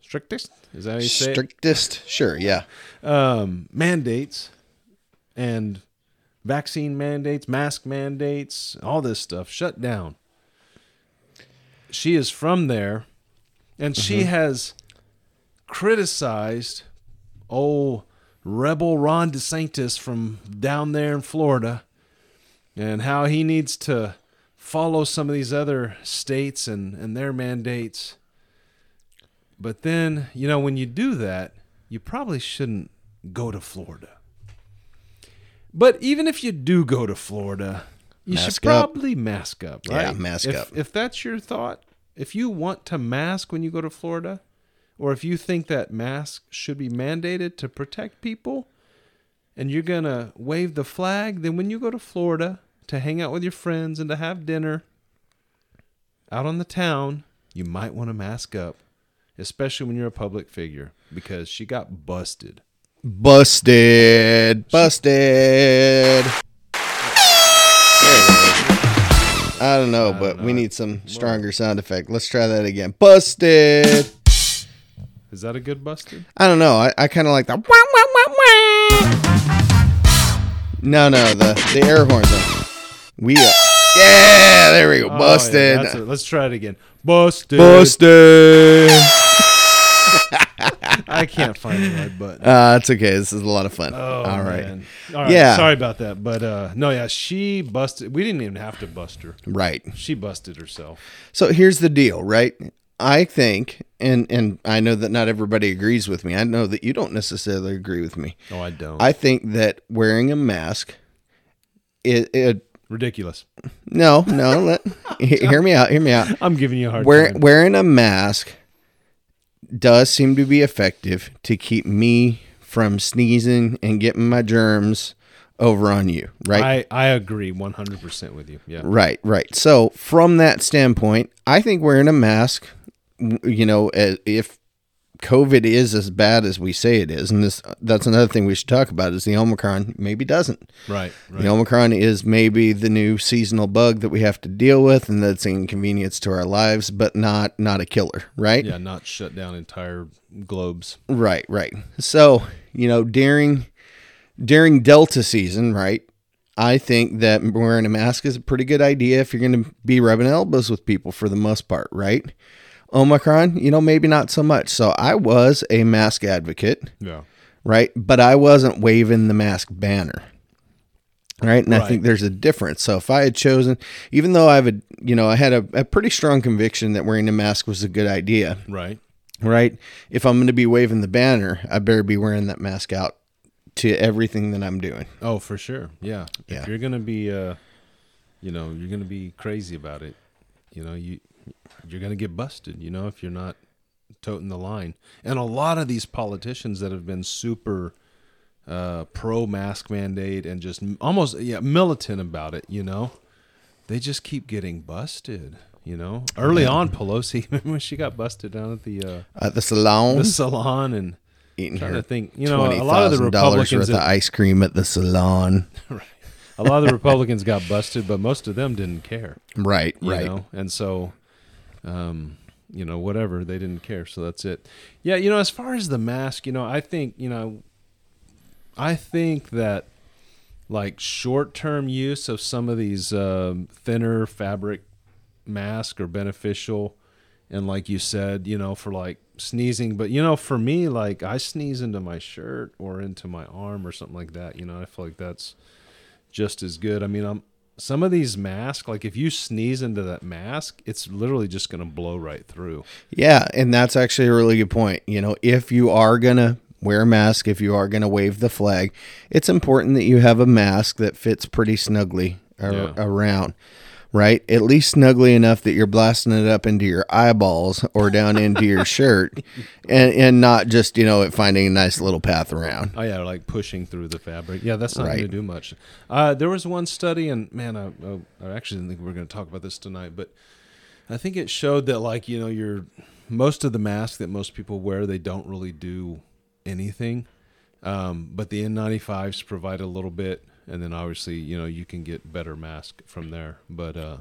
strictest is that how you say it? Strictest. Sure. Yeah. um, mandates and vaccine mandates, mask mandates, all this stuff shut down. She is from there, and she has criticized old rebel Ron DeSantis from down there in Florida, and how he needs to follow some of these other states and, and their mandates. But then, you know, when you do that, you probably shouldn't go to Florida. But even if you do go to Florida, you should Mask up. probably mask up, Yeah, right? mask if, up. If that's your thought, if you want to mask when you go to Florida, or if you think that masks should be mandated to protect people, and you're gonna wave the flag, then when you go to Florida to hang out with your friends and to have dinner out on the town, you might want to mask up, especially when you're a public figure, because she got busted. Busted. Busted. There it is. I don't know, but we need some stronger sound effect. Let's try that again. Busted. Is that a good busted? I don't know. I, I kind of like wah. No, no, the the air horn Are, we. Are, yeah, there we go. Oh, Busted. it. Let's try it again. Busted. Busted. I can't find the right button. Uh, it's okay. This is a lot of fun. Oh, All right. man. All right. Yeah. Sorry about that, but uh, no, yeah, she busted. We didn't even have to bust her. Right. She busted herself. So here's the deal, right? I think, and and I know that not everybody agrees with me. I know that you don't necessarily agree with me. No, I don't. I think that wearing a mask, it, it Ridiculous. no, no. Let hear me out. Hear me out. I'm giving you a hard Wear, time. wearing a mask does seem to be effective to keep me from sneezing and getting my germs over on you, right? I, I agree 100% with you. Yeah. Right, right. So from that standpoint, I think wearing a mask, you know, if COVID is as bad as we say it is, and this that's another thing we should talk about is the Omicron maybe doesn't. Right. Right. The Omicron is maybe the new seasonal bug that we have to deal with, and that's an inconvenience to our lives, but not not a killer, right? yeah, not shut down entire globes. Right, right. So, you know, during during Delta season, right? I think that wearing a mask is a pretty good idea if you're going to be rubbing elbows with people for the most part, right? Omicron, you know, maybe not so much. So I was a mask advocate, Yeah. right? But I wasn't waving the mask banner. Right. And I think there's a difference. So if I had chosen, even though I have a, you know, I had a, a pretty strong conviction that wearing a mask was a good idea, Right. right? If I'm going to be waving the banner, I better be wearing that mask out to everything that I'm doing. Oh, for sure. Yeah. Yeah. If you're going to be, uh, you know, you're going to be crazy about it, you know, you, you're going to get busted, you know, if you're not toting the line. And a lot of these politicians that have been super uh, pro mask mandate and just almost yeah militant about it, you know, they just keep getting busted. You know, early on, Pelosi when she got busted down at the uh, At the salon, the salon and eating trying her to think, you know, a lot of the Republicans, worth of ice cream at the salon. right. a lot of the Republicans got busted, but most of them didn't care. Right, you right. know and so um you know whatever they didn't care so that's it. Yeah you know as far as the mask you know i think you know i think that like short-term use of some of these um, thinner fabric masks are beneficial. And like you said you know for like sneezing but you know for me like i sneeze into my shirt or into my arm or something like that you know i feel like that's just as good. I mean i'm some of these masks like if you sneeze into that mask it's literally just going to blow right through Yeah, and that's actually a really good point. You know, if you are gonna wear a mask, if you are gonna wave the flag, it's important that you have a mask that fits pretty snugly ar- Yeah. around. Right, at least snugly enough that you're blasting it up into your eyeballs or down into your shirt, and and not just you know it finding a nice little path around. Oh yeah, like pushing through the fabric. Yeah, that's not going to do much. Uh, there was one study, and man, I, I, I actually didn't think we were going to talk about this tonight, but I think it showed that like you know your most of the masks that most people wear they don't really do anything, um, but the N95s provide a little bit, and then obviously you know you can get better mask from there. But uh,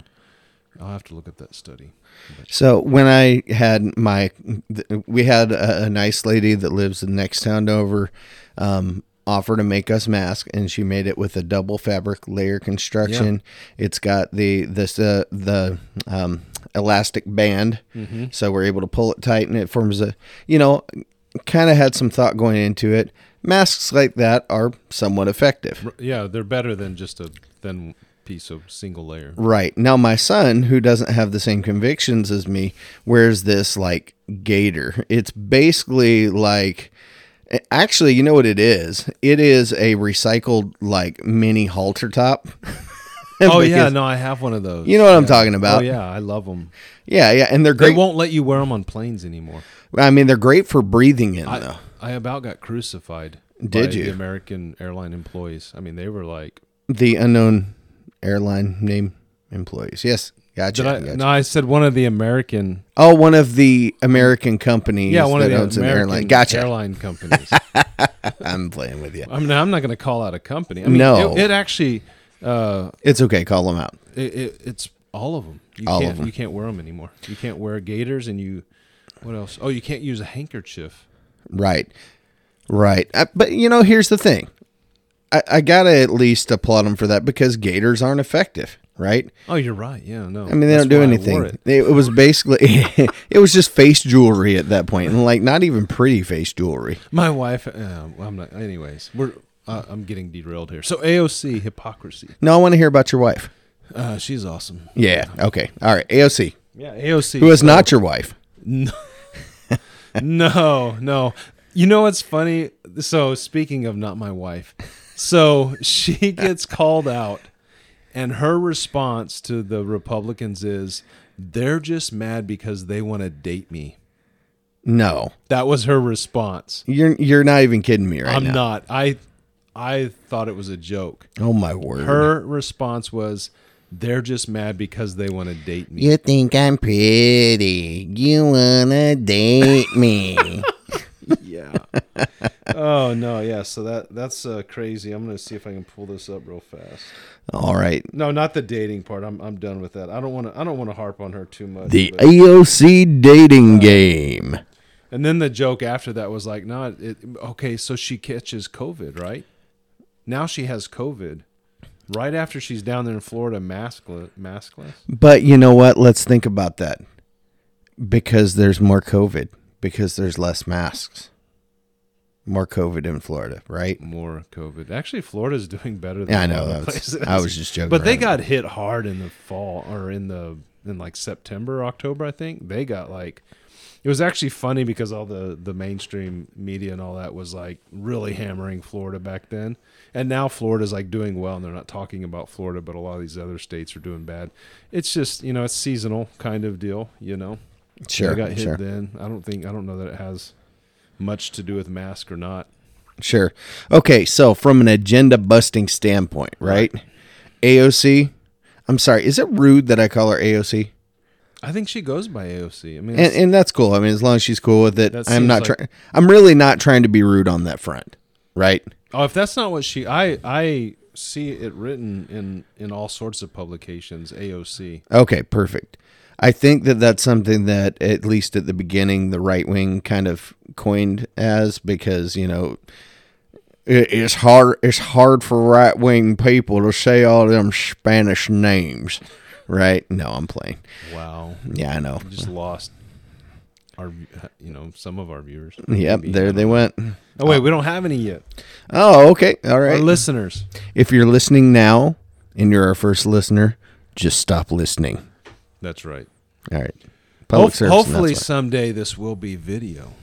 I'll have to look at that study. So when I had my, we had a, a nice lady that lives in the next town over, um, offer to make us mask and she made it with a double fabric layer construction. It's got the this uh, the um, elastic band, so we're able to pull it tight, and it forms a, you know, kind of had some thought going into it. Masks like that are somewhat effective. Yeah, they're better than just a thin piece of single layer. Right. Now, my son, who doesn't have the same convictions as me, wears this like gaiter. It's basically like Actually, you know what it is? It is a recycled like mini halter top. Oh yeah, Because- no, I have one of those. You know what I'm talking about. Oh yeah, I love them. Yeah, yeah, and they're great. They won't let you wear them on planes anymore. I mean, they're great for breathing in I, though. I about got crucified. Did by you? The American airline employees. I mean, they were like, The unknown airline name employees. Yes, gotcha. I? gotcha. No, I said one of the American. Oh, one of the American companies Yeah, one that of the owns American airline. Gotcha. airline companies. I'm playing with you. I'm, I'm not going to call out a company. I mean, No. it, it actually, uh, It's okay. Call them out. it, it, it's all of them. You All of can't, 'em. You can't wear them anymore. You can't wear gaiters, and you. What else? Oh, you can't use a handkerchief. Right. Right. Uh, but, you know, here's the thing I, I got to at least applaud them for that because gaiters aren't effective, right? Oh, you're right. Yeah, no. I mean, they That's don't do anything. it. It. it was basically, it was just face jewelry at that point, and like not even pretty face jewelry. My wife. Uh, well, I'm not. Anyways, we're. Uh, I'm getting derailed here. So AOC hypocrisy. No, I want to hear about your wife. Uh, she's awesome. Yeah. Okay. All right. AOC, Yeah, AOC. who is so- not your wife. No, no. No. You know what's funny? So speaking of not my wife, so she gets called out, and her response to the Republicans is, "They're just mad because they want to date me." No, That was her response. you're you're not even kidding me right I'm now. not. I, I thought it was a joke. Oh my word. Her response was, "They're just mad because they want to date me." You think I'm pretty? You wanna date me? Yeah. oh no, yeah. So that that's uh, crazy. I'm gonna see if I can pull this up real fast. All right. No, not the dating part. I'm I'm done with that. I don't want to. I don't want to harp on her too much. The but- AOC dating game. and then the joke after that was like, no, it, okay. So she catches COVID, right? Now she has COVID. Right after she's down there in Florida, maskless. maskless. But you know what? Let's think about that. Because there's more COVID. Because there's less masks. More COVID in Florida, right? More COVID. Actually, Florida's doing better. than Yeah, I know. lot That was- places. I was just joking. But they got hit hard in the fall or in the in like September, October, I think. They got like it was actually funny because all the the mainstream media and all that was like really hammering Florida back then. And now Florida's like doing well and they're not talking about Florida, but a lot of these other states are doing bad. It's just, you know, it's seasonal kind of deal, you know. sure, I got hit sure, then. I don't think I don't know that it has much to do with mask or not. sure. Okay, so from an agenda busting standpoint, right? AOC. I'm sorry. Is it rude that I call her AOC? I think she goes by AOC. I mean, And, and that's cool. I mean, as long as she's cool with it, That I'm seems not like- trying. I'm really not trying to be rude on that front, right? Oh, if that's not what she, I I see it written in in all sorts of publications. AOC. Okay, perfect. I think that that's something that at least at the beginning the right wing kind of coined as because you know it, it's hard it's hard for right wing people to say all them Spanish names, right? No, I'm playing. Wow, Yeah, I know. just lost our you know some of our viewers. Yep, Maybe. there they went. Oh wait, we don't have any yet. Oh, okay, all right. Our listeners. If you're listening now and you're our first listener, just stop listening. That's right. All right. Public Hope- service hopefully someday this will be video.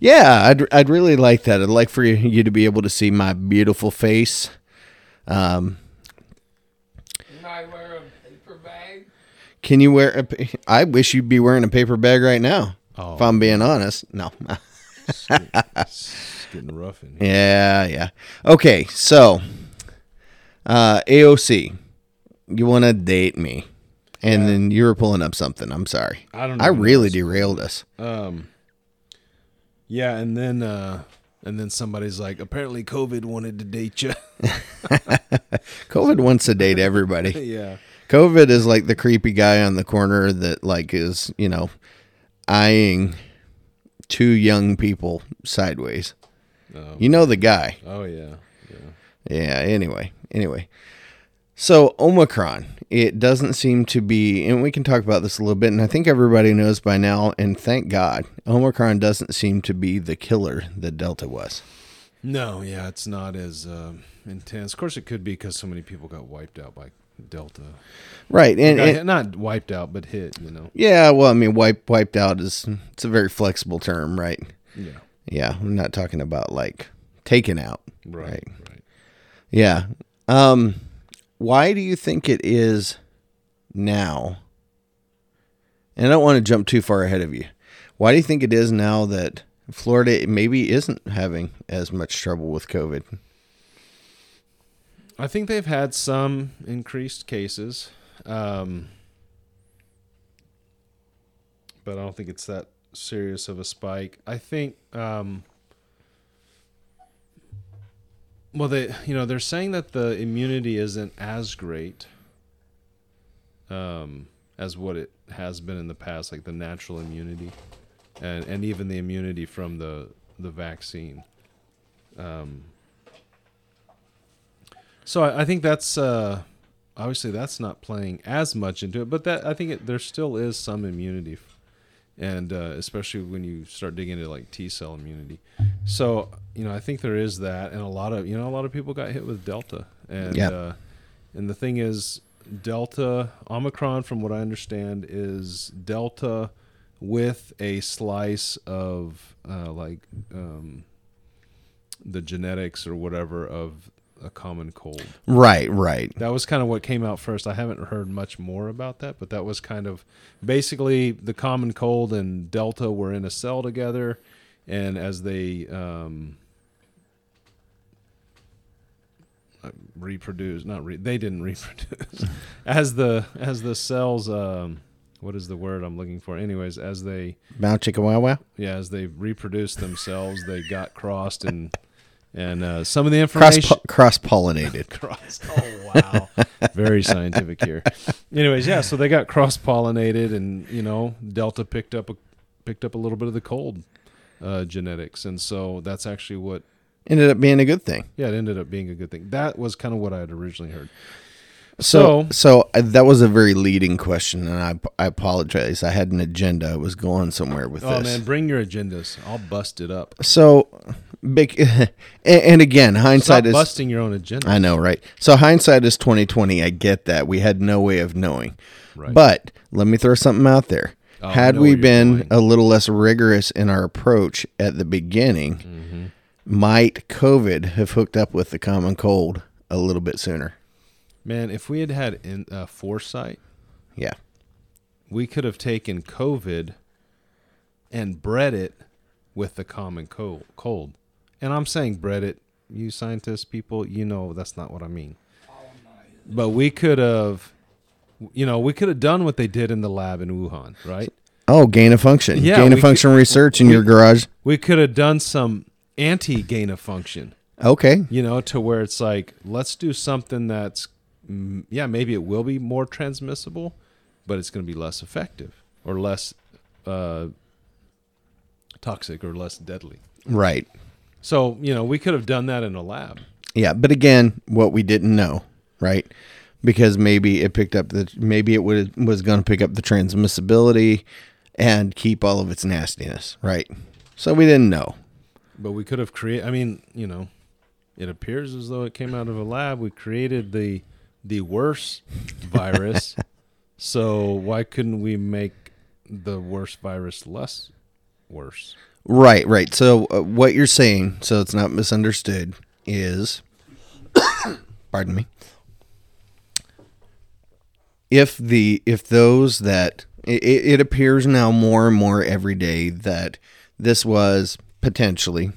Yeah, I'd I'd really like that. I'd like for you, you to be able to see my beautiful face. Um, Can I wear a paper bag? Can you wear? A, I wish you'd be wearing a paper bag right now. Oh. If I'm being honest, no. It's getting- it's getting rough in here. yeah, yeah. Okay, so uh, AOC, you want to date me, and then you were pulling up something. I'm sorry. I don't. I really derailed us. Um. Yeah, and then uh, and then somebody's like, apparently COVID wanted to date you. COVID wants to date everybody. yeah. COVID is like the creepy guy on the corner that like is, you know, eyeing two young people sideways. Oh. You know the guy. Oh yeah. Yeah. Yeah, anyway. Anyway. So Omicron, it doesn't seem to be and we can talk about this a little bit and I think everybody knows by now and thank God, Omicron doesn't seem to be the killer that Delta was. No, yeah, it's not as um intense. Of course, it could be because so many people got wiped out by Delta. Right. And, and not wiped out, but hit. You know. yeah, well, I mean wipe wiped out is it's a very flexible term, right? Yeah. Yeah, I'm not talking about like taken out. Right. Right. Right. Yeah. Um, why do you think it is now? And I don't want to jump too far ahead of you. Why do you think it is now that Florida maybe isn't having as much trouble with COVID? I think they've had some increased cases, um, but I don't think it's that serious of a spike. I think, um, well, they you know they're saying that the immunity isn't as great um, as what it has been in the past, like the natural immunity, and and even the immunity from the the vaccine. Um, so I, I think that's uh, obviously that's not playing as much into it, but that I think it, there still is some immunity, and uh, especially when you start digging into like T cell immunity. So you know I think there is that, and a lot of you know a lot of people got hit with Delta, and Yeah. uh, and the thing is Delta Omicron, from what I understand, is Delta with a slice of uh, like um, the genetics or whatever of a common cold. Right, right. That was kind of what came out first. I haven't heard much more about that, but that was kind of basically the common cold and Delta were in a cell together, and as they um, reproduce, not re- they didn't reproduce, as the as the cells, um, what is the word I'm looking for? Anyways, as they Bow chicka wow wow. yeah, as they reproduced themselves, they got crossed and and uh, some of the information cross pollinated. cross. Oh wow, very scientific here. Anyways, yeah, so they got cross pollinated, and you know, Delta picked up a picked up a little bit of the cold uh, genetics, and so that's actually what. Ended up being a good thing. Yeah, it ended up being a good thing. That was kind of what I had originally heard. So, So- so uh, that was a very leading question, and I, I apologize. I had an agenda. I was going somewhere with Oh this. Oh man, bring your agendas. I'll bust it up. So, big, and, again, hindsight Stop is. busting your own agenda. I know, right? So hindsight is twenty twenty. I get that. We had no way of knowing. Right. But let me throw something out there. Oh, had we been going. a little less rigorous in our approach at the beginning, Mm-hmm. might COVID have hooked up with the common cold a little bit sooner? Man, if we had had in, uh, foresight, Yeah. we could have taken COVID and bred it with the common cold. And I'm saying bred it. You scientists, people, you know that's not what I mean. But we could have, you know, we could have done what they did in the lab in Wuhan, right? Oh, gain of function. Yeah, gain of function could- research in we- your garage. We could have done some anti gain of function, Okay. you know, to where it's like, let's do something that's, mm, yeah, maybe it will be more transmissible, but it's going to be less effective or less uh, toxic or less deadly. Right. So, you know, we could have done that in a lab. Yeah, but again, what we didn't know, right? Because maybe it picked up the maybe it would was going to pick up the transmissibility and keep all of its nastiness, right? So we didn't know. But we could have created, I mean, you know, it appears as though it came out of a lab. We created the the worst virus. so why couldn't we make the worst virus less worse? Right, right. So uh, what you're saying, so it's not misunderstood, is pardon me. If the if those that it, it appears now more and more every day that this was potentially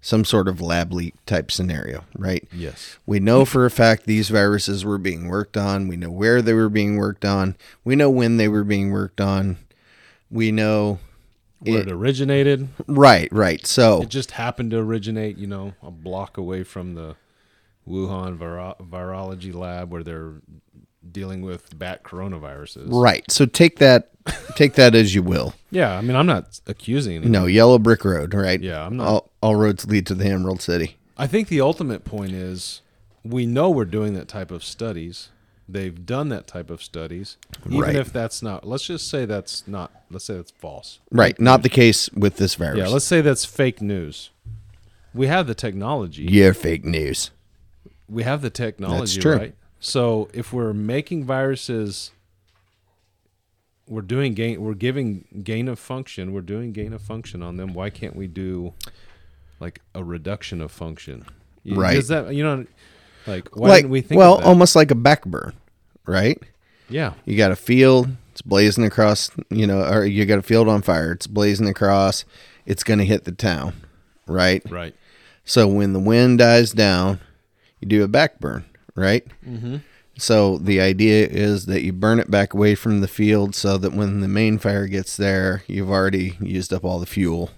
some sort of lab leak type scenario, right? Yes. We know for a fact these viruses were being worked on. We know where they were being worked on. We know when they were being worked on. We know Where it originated. right, right. So It just happened to originate, you know, a block away from the Wuhan viro- virology lab where they're dealing with bat coronaviruses. Right. So take that take that as you will. Yeah, I mean, I'm not accusing anyone. No, yellow brick road, right? Yeah, I'm not- All, all roads lead to the Emerald City. I think the ultimate point is we know we're doing that type of studies. They've done that type of studies. Even Right. if that's not, let's just say that's not, let's say that's false. Right. Not the case with this virus. Yeah, let's say that's fake news. We have the technology. You're fake news. We have the technology, true. right? So if we're making viruses we're doing gain we're giving gain of function we're doing gain of function on them why can't we do like a reduction of function Right. is that you know like why like didn't we think well, almost like a back burn, right? yeah You got a field, it's blazing across, you know, or you got a field on fire, it's blazing across, it's going to hit the town, right? right So when the wind dies down, you do a back burn, right? mm-hmm. So the idea is that you burn it back away from the field so that when the main fire gets there, you've already used up all the fuel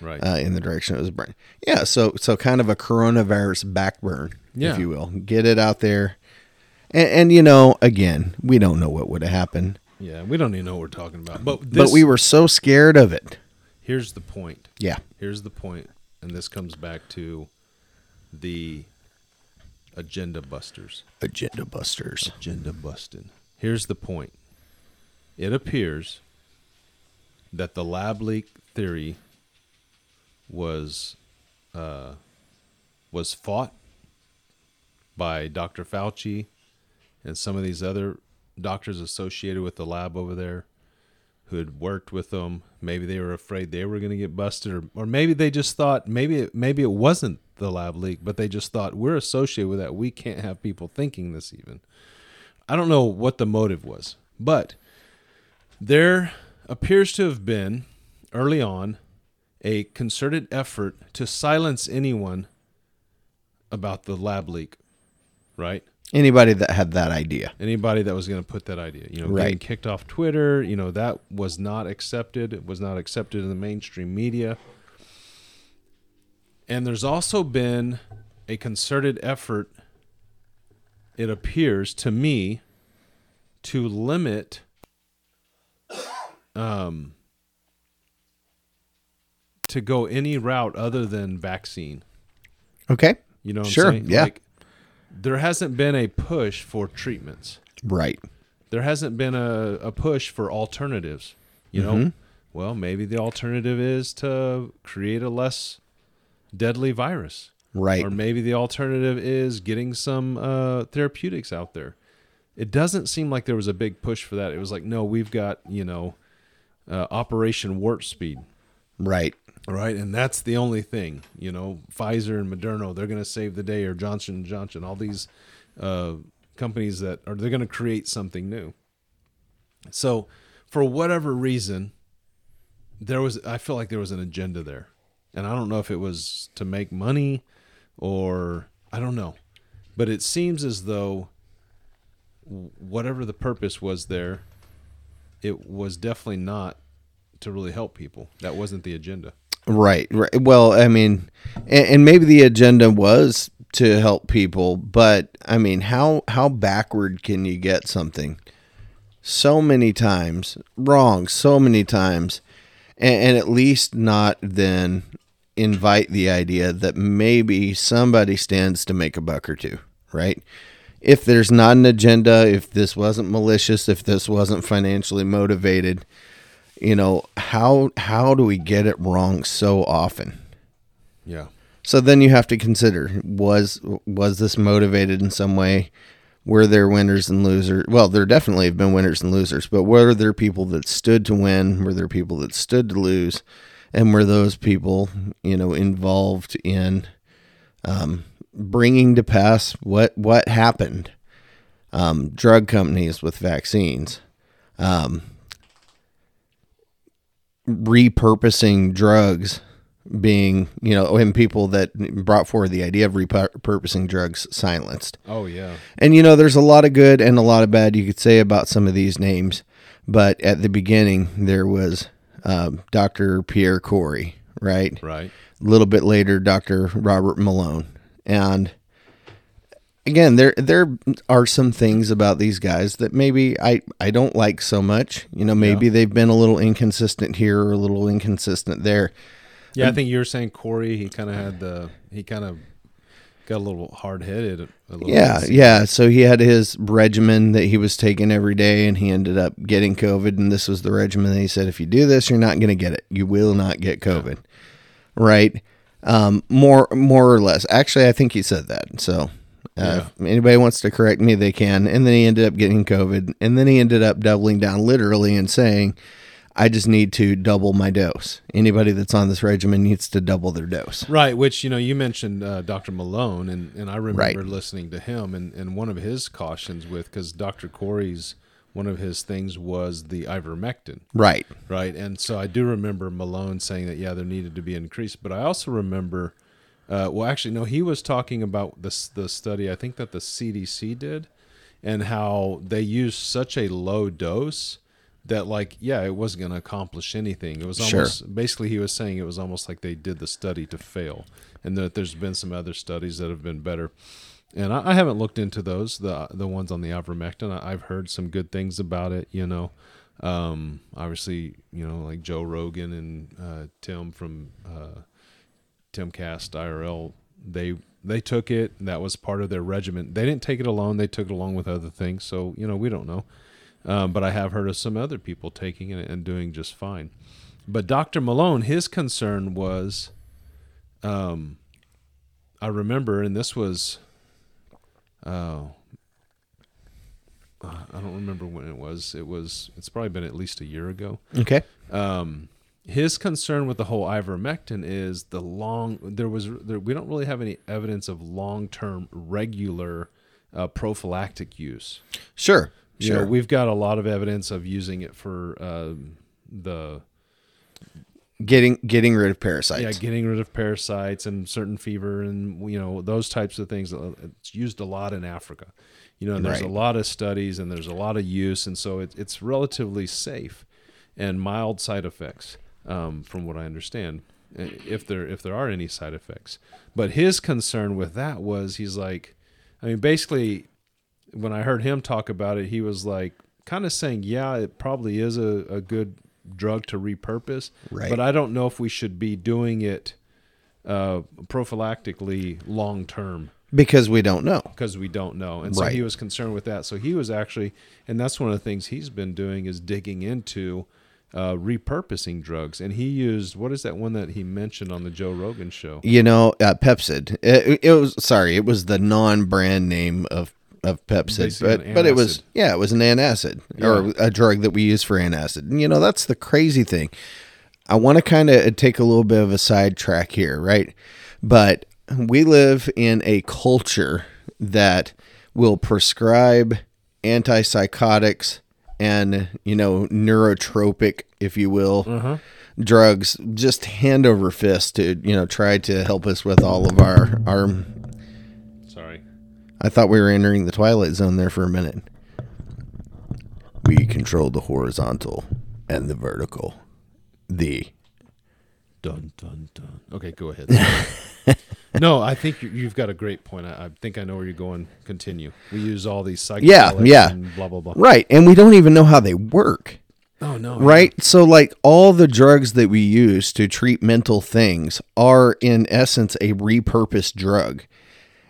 right uh, in the direction it was burning. Yeah, so so kind of a coronavirus back burn, Yeah. if you will. Get it out there. And, and you know, again, we don't know what would have happened, yeah we don't even know what we're talking about but but we were so scared of it. here's the point Yeah. here's the point and this comes back to the agenda busters Agenda busters. agenda busting. Here's the point. It appears that the lab leak theory was uh, was fought by Dr. Fauci and some of these other doctors associated with the lab over there who had worked with them. Maybe they were afraid they were going to get busted, or, or maybe they just thought maybe it, maybe it wasn't the lab leak, but they just thought we're associated with that. We can't have people thinking this. Even I don't know what the motive was, but there appears to have been early on a concerted effort to silence anyone about the lab leak, right? Anybody that had that idea. anybody that was going to put that idea you know getting kicked off twitter you know that was not accepted it was not accepted in the mainstream media and there's also been a concerted effort it appears to me to limit um to go any route other than vaccine Okay. you know what Sure, i'm saying yeah. like there hasn't been a push for treatments Right. there hasn't been a, a push for alternatives. You know, Mhm. well, maybe the alternative is to create a less deadly virus, Right. or maybe the alternative is getting some uh, therapeutics out there. It doesn't seem like there was a big push for that. It was like, no, we've got you know, uh, Operation Warp Speed, Right. Right? And that's the only thing. You know, Pfizer and Moderna, they're going to save the day, or Johnson and Johnson, all these uh, companies that are they're going to create something new. So, for whatever reason, there was I feel like there was an agenda there, and I don't know if it was to make money or I don't know, but it seems as though whatever the purpose was there, it was definitely not to really help people. That wasn't the agenda. Right. Right. Well, I mean, and, and maybe the agenda was to help people, but I mean, how how backward can you get something so many times wrong, so many times, and, and at least not then invite the idea that maybe somebody stands to make a buck or two, right? If there's not an agenda, if this wasn't malicious, if this wasn't financially motivated, you know how how do we get it wrong so often? Yeah. so then you have to consider was was this motivated in some way? Were there winners and losers? Well there definitely have been winners and losers but were there people that stood to win? Were there people that stood to lose? And were those people you know involved in um, bringing to pass what what happened? Um, drug companies with vaccines um, repurposing drugs being you know and people that brought forward the idea of repurposing drugs silenced Oh yeah. and you know there's a lot of good and a lot of bad you could say about some of these names but at the beginning there was um, dr pierre kory right Right. a little bit later dr robert malone and again there there are some things about these guys that maybe i i don't like so much you know maybe they've been a little inconsistent here or a little inconsistent there Yeah, I think you were saying Kory. He kind of had the. He kind of got a little hard headed. A little yeah bit. yeah so he had his regimen that he was taking every day and he ended up getting covid and this was the regimen that he said if you do this you're not going to get it you will not get covid right um more more or less actually i think he said that so Uh, If anybody wants to correct me, they can. And then he ended up getting COVID. And then he ended up doubling down literally and saying, I just need to double my dose. Anybody that's on this regimen needs to double their dose. Right, which you know you mentioned uh, Dr. Malone, and, and I remember Right. listening to him, and, and one of his cautions with because Dr. Kory's one of his things was the ivermectin, Right. right, and so I do remember Malone saying that yeah there needed to be increased. but I also remember, uh, well actually no he was talking about this the study I think that the CDC did, and how they used such a low dose that like yeah it wasn't going to accomplish anything. It was Sure. almost basically he was saying it was almost like they did the study to fail and that there's been some other studies that have been better. And I, I haven't looked into those the the ones on the ivermectin. I, i've heard some good things about it you know. Um, obviously you know like joe rogan and uh, tim from uh, timcast irl they they took it that was part of their regimen they didn't take it alone they took it along with other things so you know we don't know um, but I have heard of some other people taking it and doing just fine. But Dr. Malone, his concern was, um, I remember, and this was, oh, uh, I don't remember when it was. It was. It's probably been at least a year ago. Okay. Um, his concern with the whole ivermectin is the long. There was. There, we don't really have any evidence of long-term regular uh, prophylactic use. Sure. You Sure. know, we've got a lot of evidence of using it for um, the getting getting rid of parasites. yeah getting rid of parasites and certain fever and you know those types of things. Uh, It's used a lot in Africa. You know, there's Right. a lot of studies and there's a lot of use, and so it, it's relatively safe and mild side effects, um, from what I understand, uh, if there if there are any side effects. But his concern with that was he's like, I mean, basically, when I heard him talk about it, he was like kind of saying, yeah, it probably is a, a good drug to repurpose, Right. but I don't know if we should be doing it uh, prophylactically long term because we don't know. because we don't know. And so Right. he was concerned with that. So he was actually, and that's one of the things he's been doing is digging into uh, repurposing drugs. And he used what is that one that he mentioned on the Joe Rogan show? You know, uh, Pepcid. It, it was sorry, it was the non-brand name of of Pepcid, Basically but an but it was yeah, it was an antacid or a drug that we use for antacid. And, you know, that's the crazy thing. I want to kind of take a little bit of a sidetrack here, right? But we live in a culture that will prescribe antipsychotics and you know neurotropic, if you will, mm-hmm. drugs just hand over fist to you know try to help us with all of our our. Sorry. I thought we were entering the twilight zone there for a minute. We control the horizontal and the vertical. The Dun dun dun. Okay, go ahead. no, I think you- you've got a great point. I, I think I know where you're going. Continue. We use all these psychedelics Yeah, yeah. and blah blah blah. right, and we don't even know how they work. Oh no. Right? So like all the drugs that we use to treat mental things are in essence a repurposed drug.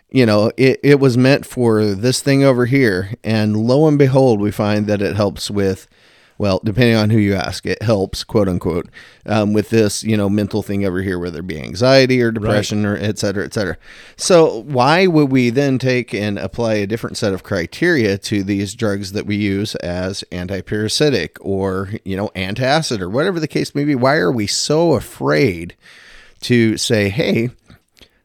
You know, it, it was meant for this thing over here, and lo and behold, we find that it helps with well, depending on who you ask, it helps, quote unquote, um, with this, you know, mental thing over here, whether it be anxiety or depression or et cetera, et cetera. So, why would we then take and apply a different set of criteria to these drugs that we use as antiparasitic or, you know, antacid or whatever the case may be? Why are we so afraid to say, hey,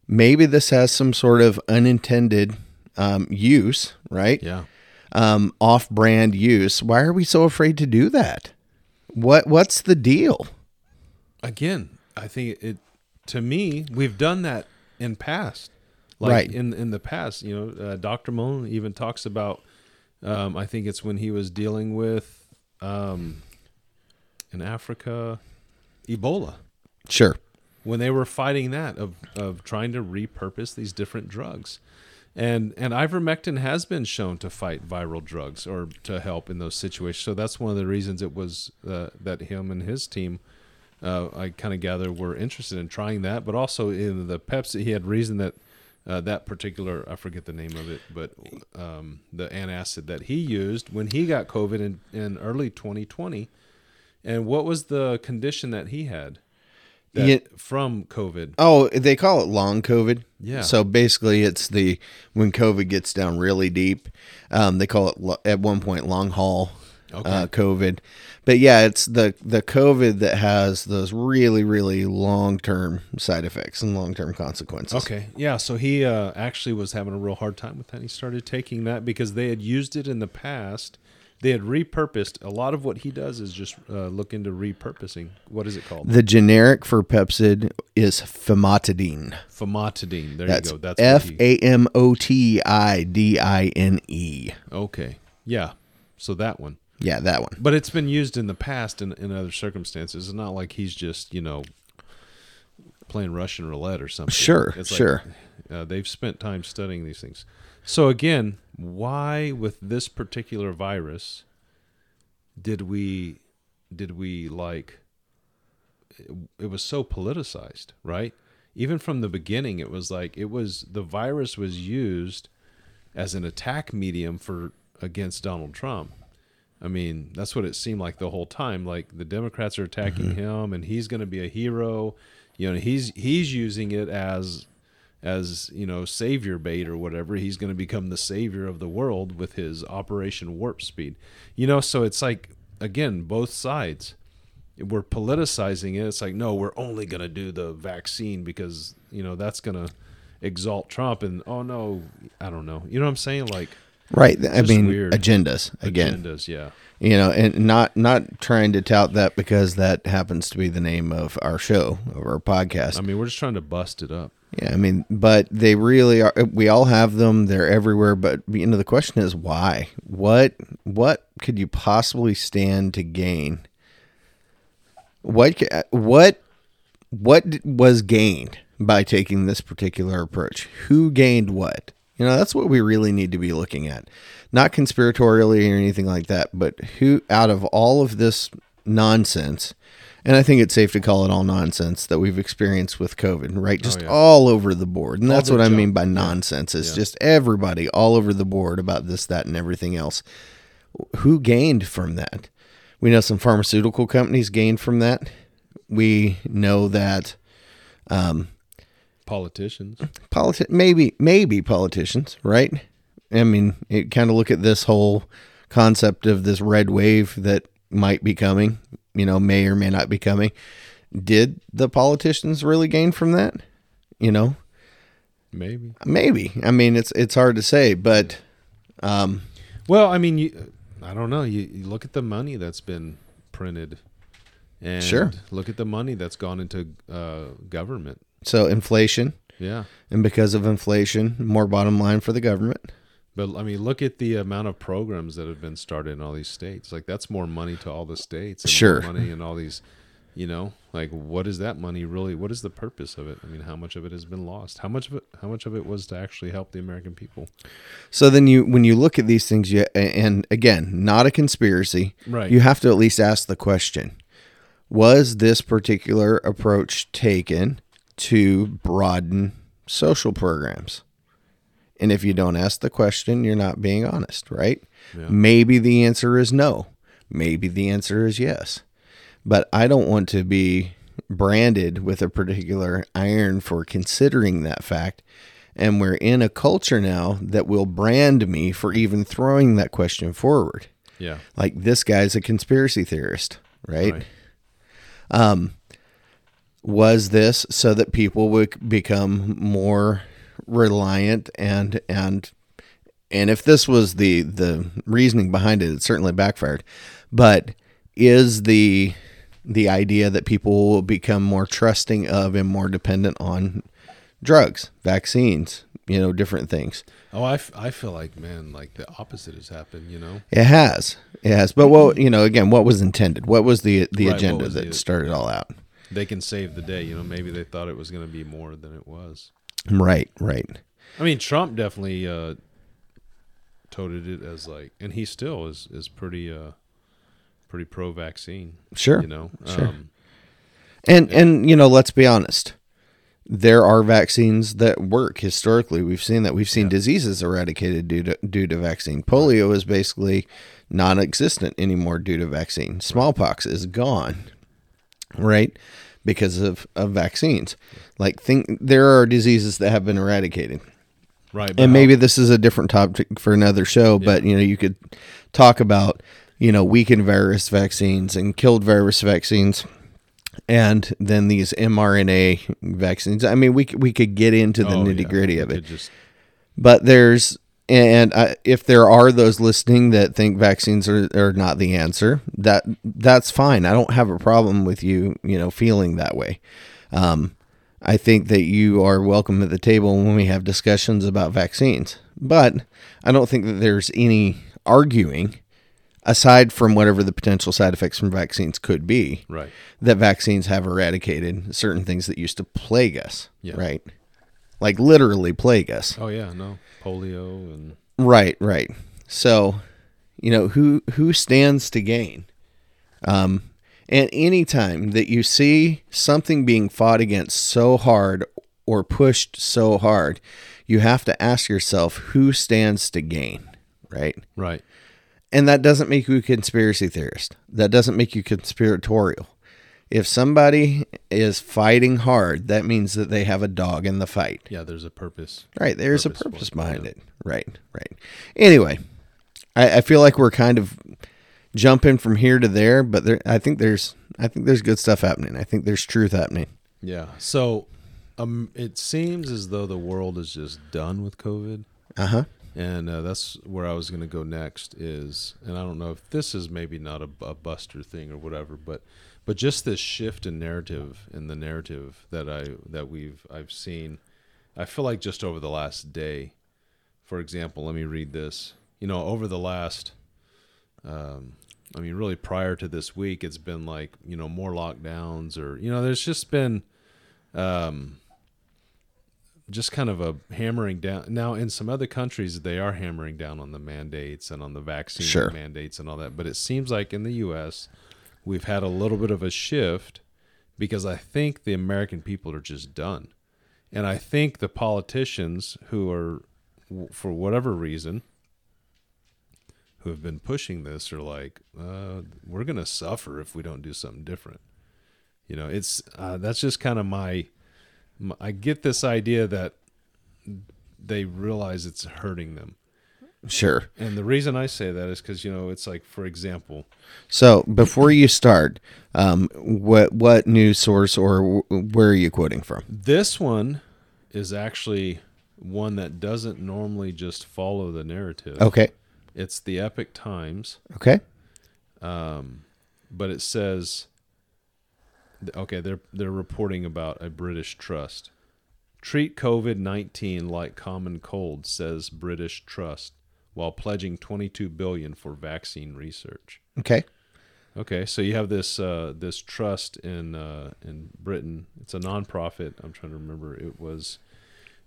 maybe this has some sort of unintended um, use, right? Yeah. Um, off-brand use. Why are we so afraid to do that? What What's the deal? again, I think it to me we've done that in past, like Right. in in the past. You know, uh, Doctor Malone even talks about. Um, I think it's when he was dealing with um, in Africa, Ebola Sure. when they were fighting that of of trying to repurpose these different drugs. And and ivermectin has been shown to fight viral drugs or to help in those situations. So that's one of the reasons it was uh, that him and his team, uh, I kind of gather, were interested in trying that. But also in the Pepsi, he had reason that uh, that particular I forget the name of it, but um, the antacid that he used when he got COVID in, in early 2020. And what was the condition that he had? That Yeah. from COVID. Oh, they call it long COVID. Yeah. So basically, it's the when COVID gets down really deep. Um, they call it lo- at one point long haul Okay. uh, COVID. But yeah, it's the the COVID that has those really really long term side effects and long term consequences. Okay. Yeah. So he uh, actually was having a real hard time with that. He started taking that because they had used it in the past. They had repurposed. A lot of what he does is just uh, look into repurposing. What is it called? The generic for Pepcid is famotidine. Famotidine. There That's you go. That's F A M O T I D I N E. Okay. Yeah. So that one. Yeah, that one. But it's been used in the past in, in other circumstances. It's not like he's just, you know, playing Russian roulette or something. Sure, It's sure. uh, they've spent time studying these things. So, again, why with this particular virus did we, did we like, it, it was so politicized, right? Even from the beginning, it was like, it was, the virus was used as an attack medium for, against Donald Trump. I mean, that's what it seemed like the whole time. Like the Democrats are attacking mm-hmm. him, and he's going to be a hero. You know, he's he's using it as as you know savior bait or whatever. He's going to become the savior of the world with his Operation Warp Speed. You know, so it's like again, both sides. We're politicizing it. It's like no, we're only going to do the vaccine because you know that's going to exalt Trump. And oh no, I don't know. You know what I'm saying? Like Right. I mean, weird. agendas again. agendas. Yeah. You know, and not not trying to tout that because that happens to be the name of our show, of our podcast. I mean, we're just trying to bust it up. Yeah, I mean, but they really are. We all have them; they're everywhere. But you know, the question is why? What what could you possibly stand to gain? What what what was gained by taking this particular approach? Who gained what? You know, that's what we really need to be looking at, not conspiratorially or anything like that. But who, out of all of this nonsense, and I think it's safe to call it all nonsense that we've experienced with COVID, right? Oh, just yeah. all over the board. And that's the what I mean by nonsense. It's just everybody all over the board about this, that, and everything else. Who gained from that? We know some pharmaceutical companies gained from that. We know that um, Politicians. politi- maybe maybe politicians, right? I mean, it kind of look at this whole concept of this red wave that might be coming, you know, may or may not be coming. Did the politicians really gain from that? You know, Maybe. maybe. I mean, it's it's hard to say, but um, Well, I mean, you, I don't know. You, you look at the money that's been printed, and Sure. look at the money that's gone into uh, government. so inflation, Yeah, and because of inflation, more bottom line for the government. But I mean, look at the amount of programs that have been started in all these states. Like that's more money to all the states. And Sure. money and all these. You know, like what is that money really? What is the purpose of it? I mean, how much of it has been lost? How much of it? How much of it was to actually help the American people? So then you when you look at these things you and again, not a conspiracy. Right. You have to at least ask the question. Was this particular approach taken to broaden social programs? And if you don't ask the question, you're not being honest, right? Yeah. Maybe the answer is no. Maybe the answer is yes. But I don't want to be branded with a particular iron for considering that fact. And we're in a culture now that will brand me for even throwing that question forward. Yeah. Like this guy's a conspiracy theorist, right? Right. Um, was this so that people would become more reliant and and and if this was the the reasoning behind it it certainly backfired but is the the idea that people will become more trusting of and more dependent on drugs vaccines you know different things Oh, I, f- I feel like man, like the opposite has happened. You know. it has it has but what you know again what was intended what was the the Right, agenda that the- started all out they can save the day. You know, maybe they thought it was going to be more than it was. Right right I mean, Trump definitely uh, toted it as like, and he still is is pretty uh, pretty pro vaccine. Sure, you know, sure. Um, And and you know, let's be honest. There are vaccines that work historically. We've seen that. We've seen diseases eradicated due to due to vaccine. Polio is basically non-existent anymore due to vaccine. Smallpox is gone. Right? Because of, of vaccines. Like think there are diseases that have been eradicated. Right. And maybe this is a different topic for another show, but you know, you could talk about, you know, weakened virus vaccines and killed virus vaccines and then these mRNA vaccines. I mean, we we could get into the Oh, nitty gritty we of it Just but there's and I, if there are those listening that think vaccines are, are not the answer that that's fine i don't have a problem with you you know feeling that way um, i think that you are welcome at the table when we have discussions about vaccines but i don't think that there's any arguing aside from whatever the potential side effects from vaccines could be right. that vaccines have eradicated certain things that used to plague us Yeah. right like literally plague us Oh yeah, no polio and Right, right. So, you know, who who stands to gain? Um and anytime that you see something being fought against so hard or pushed so hard, you have to ask yourself who stands to gain, right? right. And that doesn't make you a conspiracy theorist. That doesn't make you conspiratorial. If somebody is fighting hard, that means that they have a dog in the fight. Yeah, there's a purpose. Right. There's a purpose behind yeah. it. Right. Right. Anyway, I, I feel like we're kind of jumping from here to there, but there, I think there's, I think there's good stuff happening. I think there's truth happening. Yeah. So, um, it seems as though the world is just done with COVID. Uh huh. and uh, that's where I was going to go next. Is and I don't know if this is maybe not a, a Buster thing or whatever, but but just this shift in narrative in the narrative that I that we've I've seen. I feel like just over the last day, for example, let me read this. You know, over the last, um, I mean, really prior to this week, it's been like you know more lockdowns or you know, there's just been. Um, just kind of a hammering down. Now, in some other countries, they are hammering down on the mandates and on the vaccine Sure. mandates and all that. But it seems like in the U.S., we've had a little bit of a shift because I think the American people are just done. And I think the politicians who are, for whatever reason, who have been pushing this are like, uh, we're going to suffer if we don't do something different. You know, it's uh, that's just kind of my I get this idea that they realize it's hurting them. Sure. And the reason I say that is because, you know, it's like, for example, So before you start, um, what what news source or where are you quoting from? this one is actually one that doesn't normally just follow the narrative. Okay. It's the Epoch Times, Okay. but it says, okay, they're, they're reporting about a British trust. Treat COVID 19 like common cold, says British trust, while pledging 22 billion for vaccine research. Okay. Okay, so you have this uh, this trust in uh, in Britain. It's a nonprofit. I'm trying to remember. It was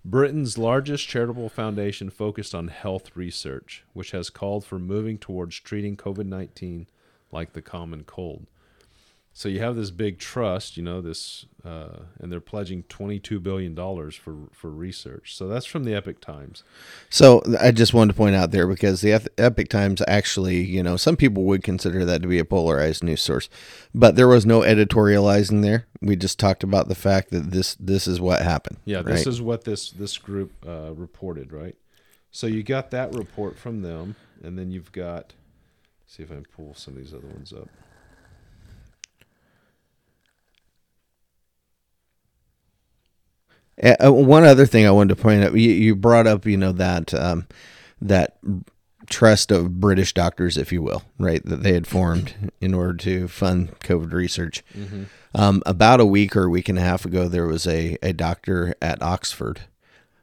Britain's largest charitable foundation focused on health research, which has called for moving towards treating COVID-19 like the common cold. So you have this big trust, you know, this, uh, and they're pledging 22 billion dollars for for research. So that's from the Epoch Times. So I just wanted to point out there because the Epoch Times actually, you know, some people would consider that to be a polarized news source, but there was no editorializing there. We just talked about the fact that this this is what happened. Yeah, this right? is what this this group uh, reported, right? So you got that report from them, and then you've got. See if I can pull some of these other ones up. Uh, one other thing I wanted to point out, you, you brought up, you know, that um, that trust of British doctors, if you will, right, that they had formed in order to fund COVID research. Um, about a week or a week and a half ago, there was a, a doctor at Oxford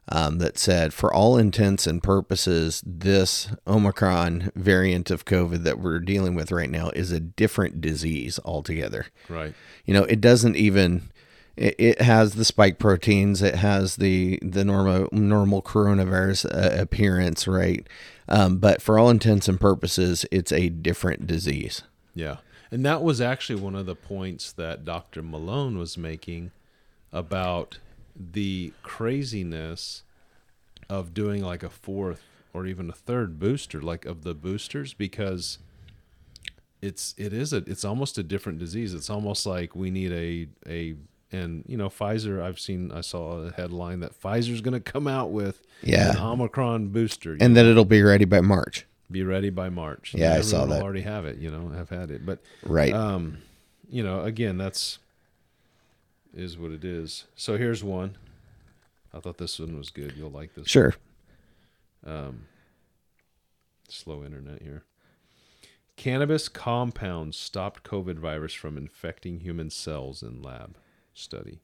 um, that said, for all intents and purposes, this Omicron variant of COVID that we're dealing with right now is a different disease altogether Right. you know it doesn't even it, it has the spike proteins it has the the normal normal coronavirus uh, appearance right um, but for all intents and purposes it's a different disease Yeah, and that was actually one of the points that Dr. Malone was making about the craziness of doing like a fourth or even a third booster, like of the boosters, because it's it is a it's almost a different disease. It's almost like we need a a and you know Pfizer. I've seen I saw a headline that Pfizer's going to come out with Yeah. an Omicron booster. and that it'll be ready by March. be ready by March. Yeah, I saw that. Already have it. You know, have had it, but Right. um, you know, again, that's is what it is. So here's one. I thought this one was good. You'll like this. sure. Um, slow internet here. Cannabis compounds stopped COVID virus from infecting human cells in lab study.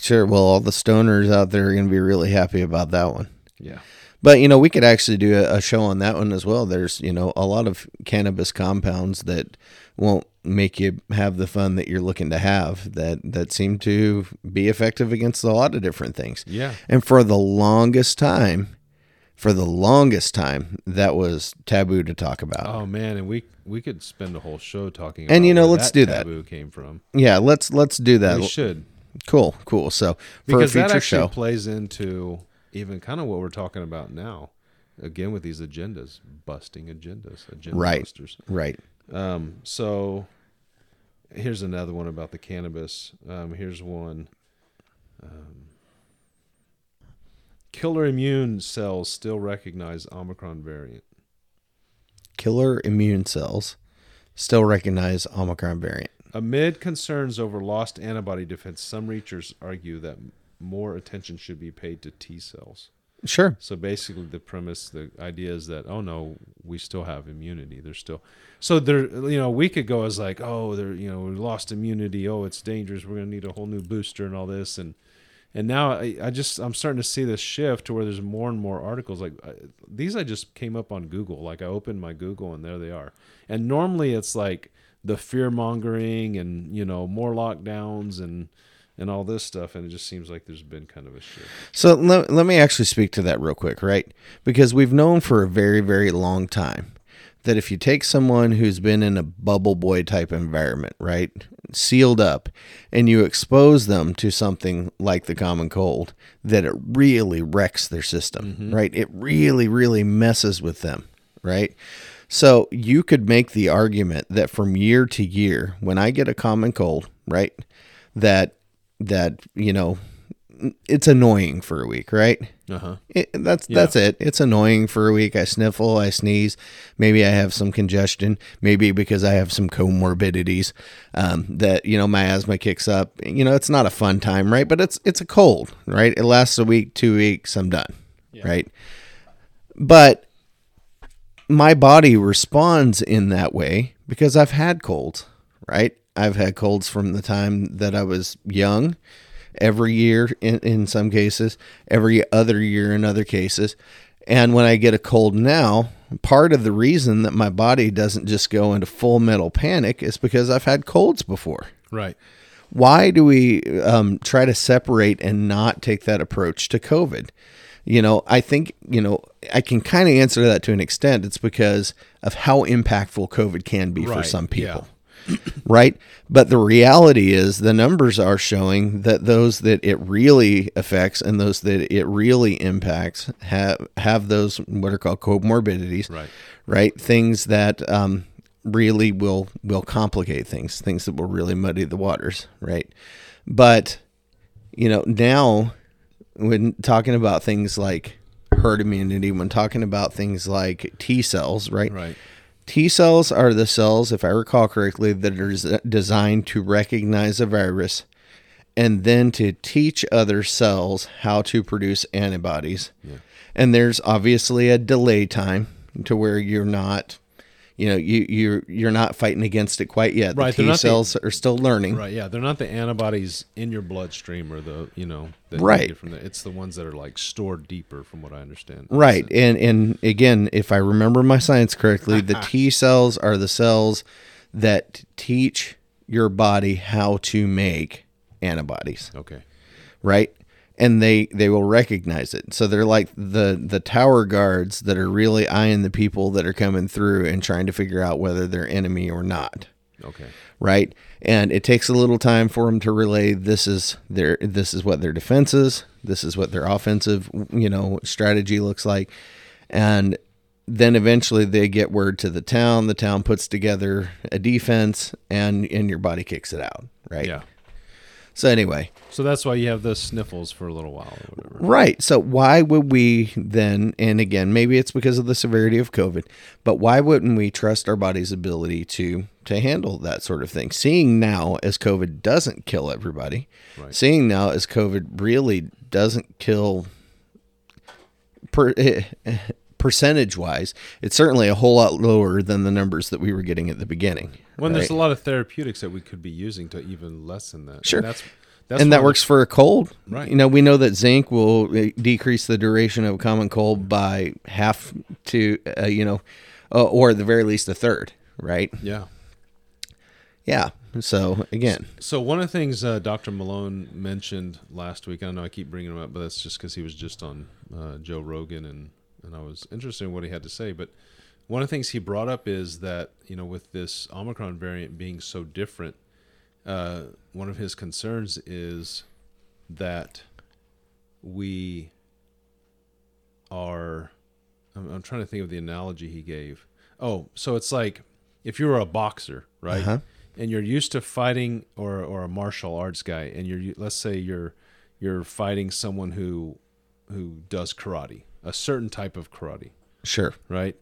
Sure. Well, all the stoners out there are going to be really happy about that one. Yeah. But you know, we could actually do a, a show on that one as well. There's you know a lot of cannabis compounds that won't make you have the fun that you're looking to have. That that seem to be effective against a lot of different things. Yeah. And for the longest time, for the longest time, that was taboo to talk about. Oh man, and we we could spend a whole show talking. And, about you know, where let's do that. Came from. Yeah, let's let's do that. We should Cool, cool. So for because that actually show, plays into even kind of what we're talking about now. Again, with these agendas, busting agendas, agenda Right. busters. right? Um, so here's another one about the cannabis. Um, here's one. Um, killer immune cells still recognize Omicron variant. Killer immune cells still recognize Omicron variant. Amid concerns over lost antibody defense, some researchers argue that more attention should be paid to T cells. Sure. So basically, the premise, the idea is that oh no, we still have immunity. There's still so there. You know, a week ago I was like, oh, there, you know, we lost immunity. Oh, it's dangerous. We're gonna need a whole new booster and all this. And and now I, I just I'm starting to see this shift to where there's more and more articles like I, these. I just came up on Google. Like I opened my Google and there they are. And normally it's like the fear mongering and you know more lockdowns and and all this stuff. And it just seems like there's been kind of a shift. So let, let me actually speak to that real quick, right? Because we've known for a very, very long time that if you take someone who's been in a bubble boy type environment, right, sealed up, and you expose them to something like the common cold, that it really wrecks their system, mm-hmm. right? It really, really messes with them, right? So you could make the argument that from year to year, when I get a common cold, right, that that you know it's annoying for a week, right? Uh huh. It, that's that's it. It's annoying for a week. I sniffle, I sneeze. Maybe I have some congestion. Maybe because I have some comorbidities um, that you know my asthma kicks up. You know, it's not a fun time, right? But it's it's a cold, right? It lasts a week, two weeks. I'm done, right? But my body responds in that way because I've had colds, right? I've had colds from the time that I was young, every year in, in some cases, every other year in other cases. And when I get a cold now, part of the reason that my body doesn't just go into full metal panic is because I've had colds before. Right. Why do we um, try to separate and not take that approach to COVID? You know, I think, you know, I can kind of answer that to an extent. It's because of how impactful COVID can be for Right, some yeah. people. right? But the reality is the numbers are showing that those that it really affects and those that it really impacts have have those what are called comorbidities. Right. Right? Things that um, really will will complicate things, things that will really muddy the waters, right? But you know, now when talking about things like herd immunity, when talking about things like T cells, right? Right. T cells are the cells, if I recall correctly, that are designed to recognize a virus and then to teach other cells how to produce antibodies. And there's obviously a delay time to where you're not, you know, you you're you're not fighting against it quite yet. Right, The T not the- cells are still learning. Right. Yeah. They're not the antibodies in your bloodstream or the you know that Right. from the, It's the ones that are like stored deeper, from what I understand. Right. And and again, if I remember my science correctly, the T cells are the cells that teach your body how to make antibodies, Okay. right? And they they will recognize it. So they're like the the tower guards that are really eyeing the people that are coming through and trying to figure out whether they're enemy or not Okay. right? And it takes a little time for them to relay this is their this is what their defense is, this is what their offensive, you know, strategy looks like. And then eventually they get word to the town. The town puts together a defense, and and your body kicks it out, right? Yeah. So anyway, So that's why you have the sniffles for a little while or whatever. Right. So why would we then, and again, maybe it's because of the severity of COVID, but why wouldn't we trust our body's ability to to handle that sort of thing? Seeing now as COVID doesn't kill everybody, Right. seeing now as COVID really doesn't kill per, eh, eh, percentage wise, it's certainly a whole lot lower than the numbers that we were getting at the beginning. When there's a lot of therapeutics that we could be using to even lessen that. Sure. And that's, that's and that works for a cold. Right. You know, we know that zinc will uh, decrease the duration of a common cold by half to, uh, you know, uh, or at the very least a third, right? Yeah. Yeah. So again, So one of the things uh, Dr. Malone mentioned last week, I know I keep bringing him up, but that's just because he was just on uh, Joe Rogan, and and I was interested in what he had to say. But one of the things he brought up is that you know with this Omicron variant being so different, uh, one of his concerns is that we are. I'm, I'm trying to think of the analogy he gave. Oh, so it's like if you were a boxer, right? Uh-huh. and you're used to fighting or or a martial arts guy and you're let's say you're you're fighting someone who who does karate a certain type of karate sure. right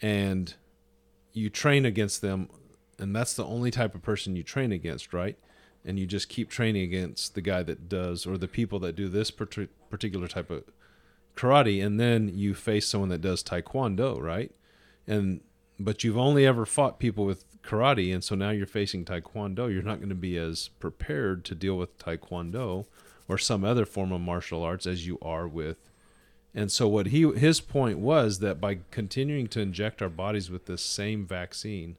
and you train against them and that's the only type of person you train against right? And you just keep training against the guy that does or the people that do this particular type of karate and then you face someone that does taekwondo right? And but you've only ever fought people with karate and so now you're facing taekwondo. You're not going to be as prepared to deal with taekwondo or some other form of martial arts as you are with and so what he his point was that by continuing to inject our bodies with this same vaccine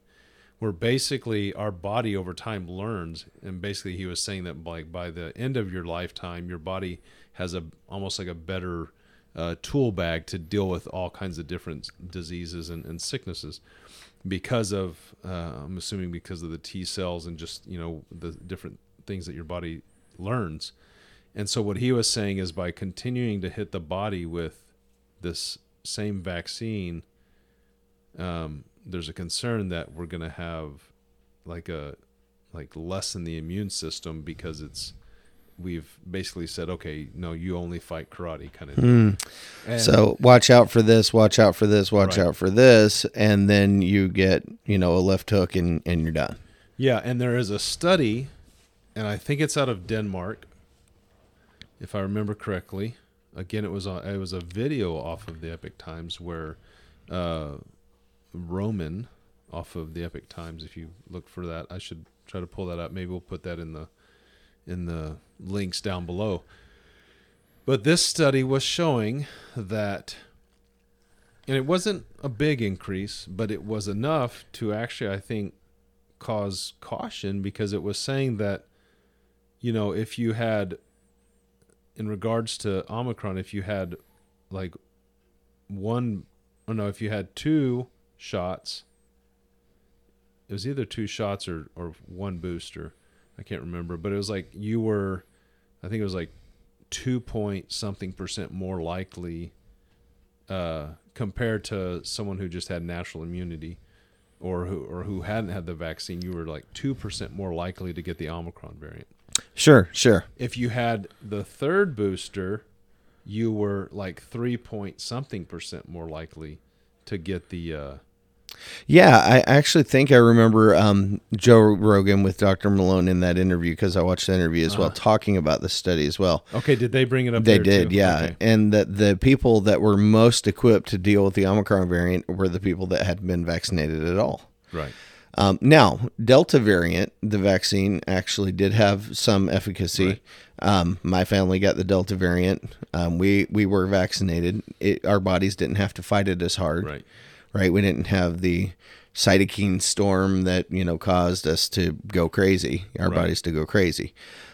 we're basically our body over time learns and basically he was saying that like by the end of your lifetime your body has a almost like a better uh, tool bag to deal with all kinds of different diseases and, and sicknesses because of uh, I'm assuming because of the T cells and just you know the different things that your body learns. And so what he was saying is by continuing to hit the body with this same vaccine, um, there's a concern that we're going to have like a like lessen the immune system because it's we've basically said okay no you only fight karate kind of thing. And- So watch out for this, watch out for this, watch Right. out for this, and then you get, you know, a left hook and, and you're done. Yeah, and there is a study, and I think it's out of Denmark, if I remember correctly. Again, it was a, it was a video off of the Epoch Times where uh, Roman off of the Epoch Times. If you look for that, I should try to pull that up. Maybe we'll put that in the in the links down below. But this study was showing that and it wasn't a big increase, but it was enough to actually, I think, cause caution because it was saying that, you know, if you had, in regards to Omicron, if you had like one, oh no, if you had two shots, it was either two shots or, or one booster. I can't remember, but it was like you were, I think it was like two point something percent more likely uh, compared to someone who just had natural immunity or who or who hadn't had the vaccine, you were like two percent more likely to get the Omicron variant. Sure, sure. If you had the third booster, you were like three point something percent more likely to get the. Uh, Yeah, I actually think I remember um, Joe Rogan with Dr. Malone in that interview because I watched the interview as well, talking about the study as well. okay, did they bring it up? They did, too? yeah. Okay. And that the people that were most equipped to deal with the Omicron variant were the people that had been vaccinated at all. Right. Um, now, Delta variant, the vaccine actually did have some efficacy. Right. Um, my family got the Delta variant. Um, we we were vaccinated. It, our bodies didn't have to fight it as hard. Right. Right. We didn't have the cytokine storm that you know caused us to go crazy. Our Right. bodies to go crazy.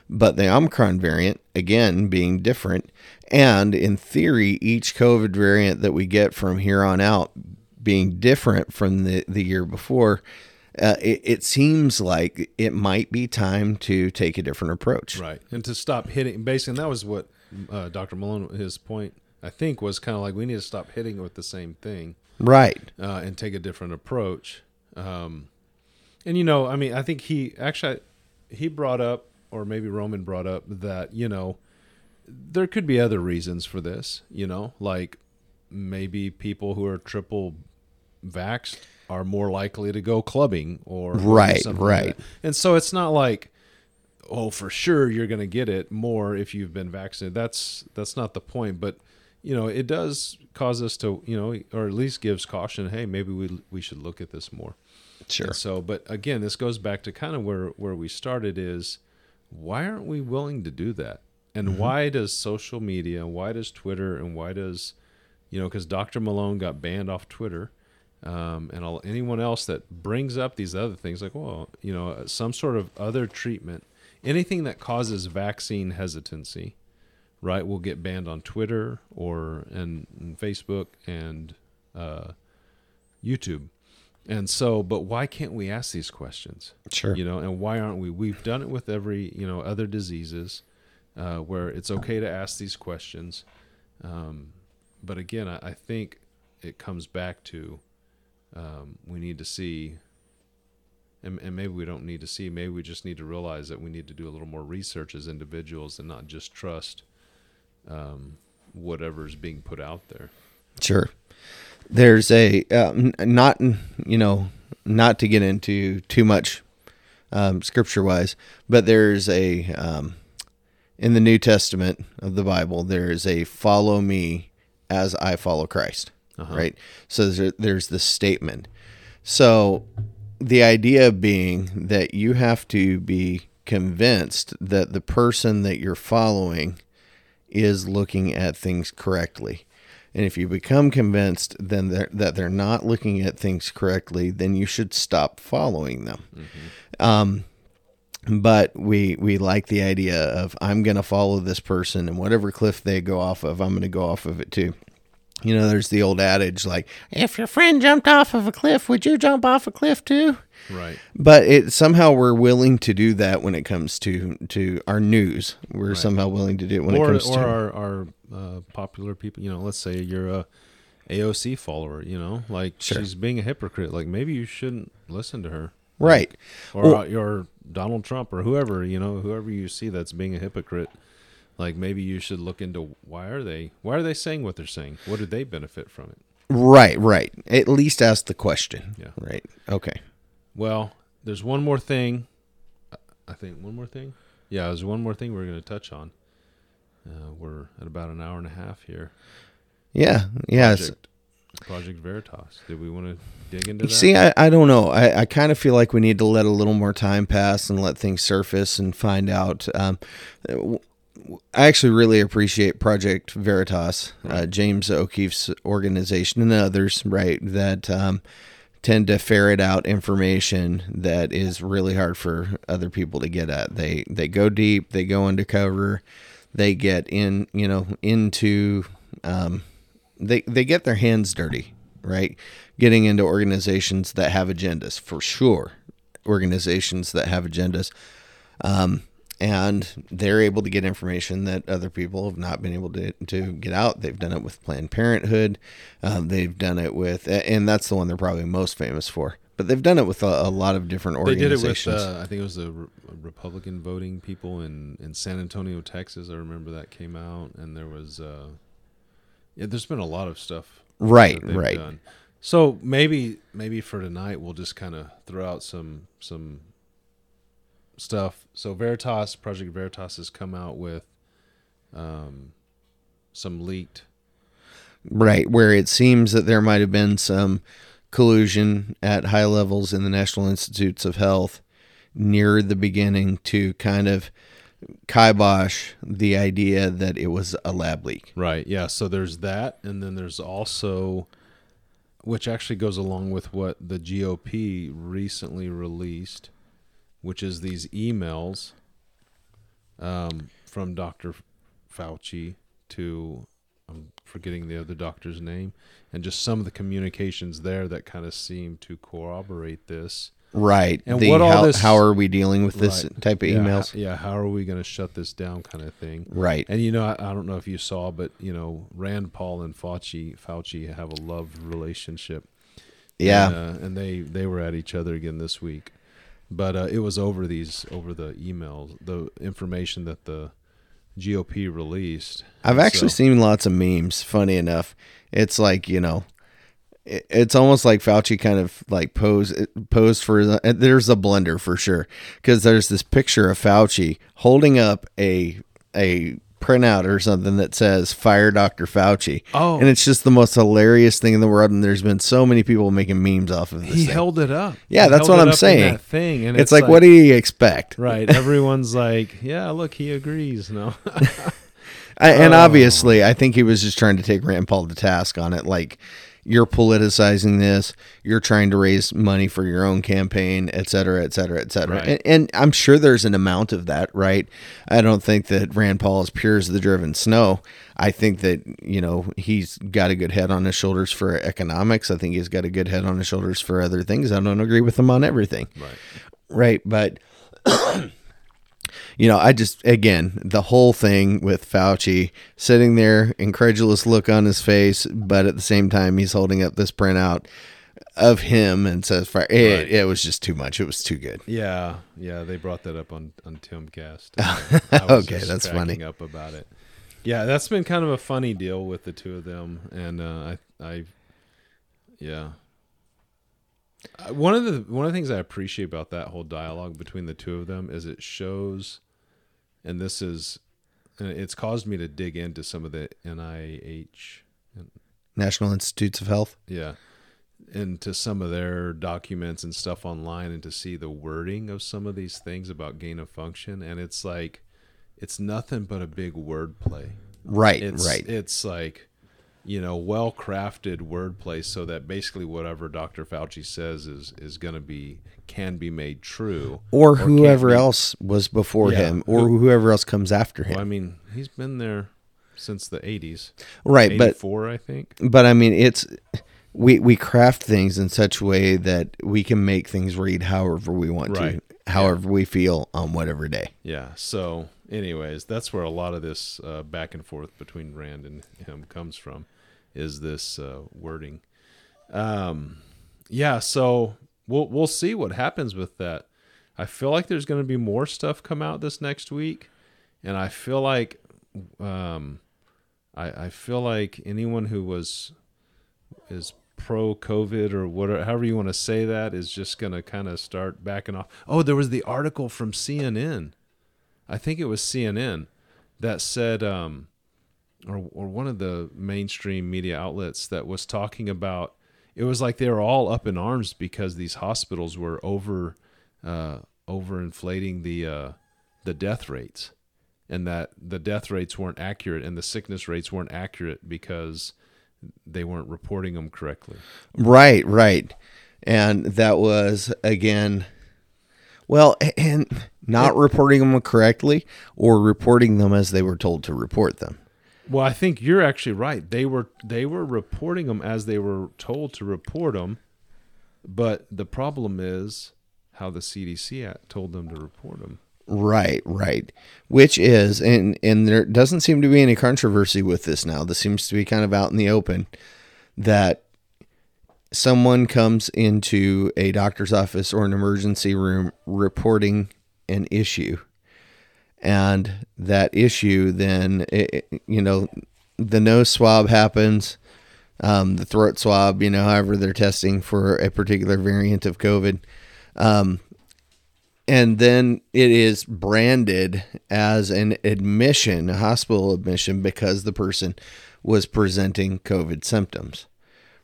But the Omicron variant, again, being different, and in theory, each COVID variant that we get from here on out being different from the, the year before, uh, it, it seems like it might be time to take a different approach. Right. And to stop hitting, basically, and that was what uh, Dr. Malone, his point, I think, was kind of like we need to stop hitting with the same thing. Right. uh, and take a different approach. Um, and you know, I mean, I think he actually he brought up, or maybe Roman brought up that you know there could be other reasons for this. You know, like maybe people who are triple vaxxed are more likely to go clubbing or Right, like right. that. And so it's not like oh for sure you're going to get it more if you've been vaccinated. That's that's not the point, but you know, it does cause us to, you know, or at least gives caution, hey, maybe we we should look at this more. Sure. And so, but again, this goes back to kind of where where we started is why aren't we willing to do that? And mm-hmm. why does social media, why does Twitter, and why does you know, because Dr. Malone got banned off Twitter, um, and all, anyone else that brings up these other things, like, well, you know, some sort of other treatment, anything that causes vaccine hesitancy, right, will get banned on Twitter or and, and Facebook and uh, YouTube. And so, but why can't we ask these questions? Sure. You know, and why aren't we? We've done it with every, you know, other diseases uh, where it's okay to ask these questions. Um, but again, I, I think it comes back to um, we need to see, and, and maybe we don't need to see, maybe we just need to realize that we need to do a little more research as individuals and not just trust um, whatever's being put out there. Sure. There's a n- not you know not to get into too much um, scripture wise, but there's a um, in the New Testament of the Bible there is a follow me as I follow Christ, right? So there's there's this statement. So the idea being that you have to be convinced that the person that you're following is looking at things correctly. And if you become convinced then they're, that they're not looking at things correctly, then you should stop following them. Um, but we we like the idea of I'm going to follow this person and whatever cliff they go off of, I'm going to go off of it too. You know, there's the old adage like, if your friend jumped off of a cliff, would you jump off a cliff too? Right. But it somehow we're willing to do that when it comes to to our news. We're somehow willing to do it when or it comes or to our, our uh, popular people. You know, let's say you're a AOC follower. You know, like she's being a hypocrite. Like maybe you shouldn't listen to her. right. Or Well- uh, your Donald Trump or whoever. You know, whoever you see that's being a hypocrite. Like maybe you should look into why are they why are they saying what they're saying? What do they benefit from it? Right, right. At least ask the question. Yeah. Right. Okay. Well, there's one more thing. I think one more thing. Yeah, there's one more thing we're going to touch on. Uh, we're at about an hour and a half here. Yeah. Yes. Project, Project Veritas. Did we want to dig into that? See, I, I don't know. I, I kind of feel like we need to let a little more time pass and let things surface and find out. Um, I actually really appreciate Project Veritas, uh, James O'Keefe's organization, and others, right, that um, tend to ferret out information that is really hard for other people to get at. They they go deep, they go undercover, they get in, you know, into um, they they get their hands dirty, right? Getting into organizations that have agendas for sure, organizations that have agendas, um, and they're able to get information that other people have not been able to to get out. They've done it with Planned Parenthood, um, they've done it with, and that's the one they're probably most famous for. But they've done it with a, a lot of different They did it organizations. with, uh, I think it was the Re- Republican voting people in, in San Antonio, Texas. I remember that came out, and there was, uh, yeah, there's been a lot of stuff. Right, right. done. So maybe, maybe for tonight, we'll just kind of throw out some, some stuff. So Veritas, Project Veritas has come out with, um, some leaked Right, where it seems that there might have been some collusion at high levels in the National Institutes of Health near the beginning to kind of kibosh the idea that it was a lab leak. Right. Yeah. So there's that, and then there's also, which actually goes along with what the GOP recently released, which is these emails um, from Dr. Fauci to I'm forgetting the other doctor's name, and just some of the communications there that kind of seem to corroborate this. Right. And the what all how, this- how are we dealing with this Right. type of yeah, emails? Yeah, how are we going to shut this down, kind of thing. Right. And you know, I, I don't know if you saw, but you know, Rand Paul and Fauci Fauci have a love relationship. Yeah. and, uh, and they they were at each other again this week, but uh, it was over these over the emails, the information that the GOP released. I've actually so- seen lots of memes. Funny enough, it's like you know, it- it's almost like Fauci kind of like pose posed for. the- There's a blender for sure because there's this picture of Fauci holding up a a printout or something that says "Fire Dr. Fauci." Oh. and it's just the most hilarious thing in the world. And there's been so many people making memes off of this. he thing. held it up. Yeah, He that's what I'm saying. thing, and it's, like, what do you expect? right? Everyone's like, yeah, look, he agrees. No, I, and Oh. obviously, I think he was just trying to take Rand Paul to task on it. Like, you're politicizing this. You're trying to raise money for your own campaign, et cetera, et cetera, et cetera. Right. And, and I'm sure there's an amount of that, right? I don't think that Rand Paul is pure as the driven snow. I think that, you know, he's got a good head on his shoulders for economics. I think he's got a good head on his shoulders for other things. I don't agree with him on everything. right. Right. But, you know, I just, again, the whole thing with Fauci sitting there, incredulous look on his face, but at the same time, he's holding up this printout of him and says, fire. It, Right. it was just too much. It was too good. Yeah, yeah, they brought that up on on Timcast. I was Okay, that's funny. Up about it. Yeah, that's been kind of a funny deal with the two of them, and uh, I, I, yeah. Uh, One of the one of the things I appreciate about that whole dialogue between the two of them is it shows, and this is, it's caused me to dig into some of the NIH National Institutes of Health. yeah into some of their documents and stuff online and to see the wording of some of these things about gain of function and it's like it's nothing but a big wordplay Right. it's right. it's like you know well crafted wordplay so that basically whatever dr fauci says is is going to be can be made true or can't whoever else was before Yeah. him, or whoever else comes after him. well, i mean he's been there since the 80s right. But 84 i think but I mean, it's we we craft things in such a way that we can make things read however we want Right. to, however we feel on whatever day. Yeah. So, anyways, that's where a lot of this uh, back and forth between Rand and him comes from, is this uh, wording. Um, yeah. So we'll we'll see what happens with that. I feel like there's going to be more stuff come out this next week, and I feel like, um, I I feel like anyone who was is pro COVID or whatever, however you want to say that, is just going to kind of start backing off. Oh, there was the article from CNN. I think it was CNN that said, um, or or one of the mainstream media outlets that was talking about. It was like they were all up in arms because these hospitals were over uh, overinflating the uh, the death rates, and that the death rates weren't accurate and the sickness rates weren't accurate because they weren't reporting them correctly. Right, right. And that was again well, and not reporting them correctly or reporting them as they were told to report them. Well, I think you're actually right. They were they were reporting them as they were told to report them, but the problem is how the CDC told them to report them. Right, right. Which is and and there doesn't seem to be any controversy with this now. This seems to be kind of out in the open that someone comes into a doctor's office or an emergency room reporting an issue and that issue then it, you know the nose swab happens um, the throat swab you know however they're testing for a particular variant of covid um, and then it is branded as an admission, a hospital admission, because the person was presenting COVID symptoms,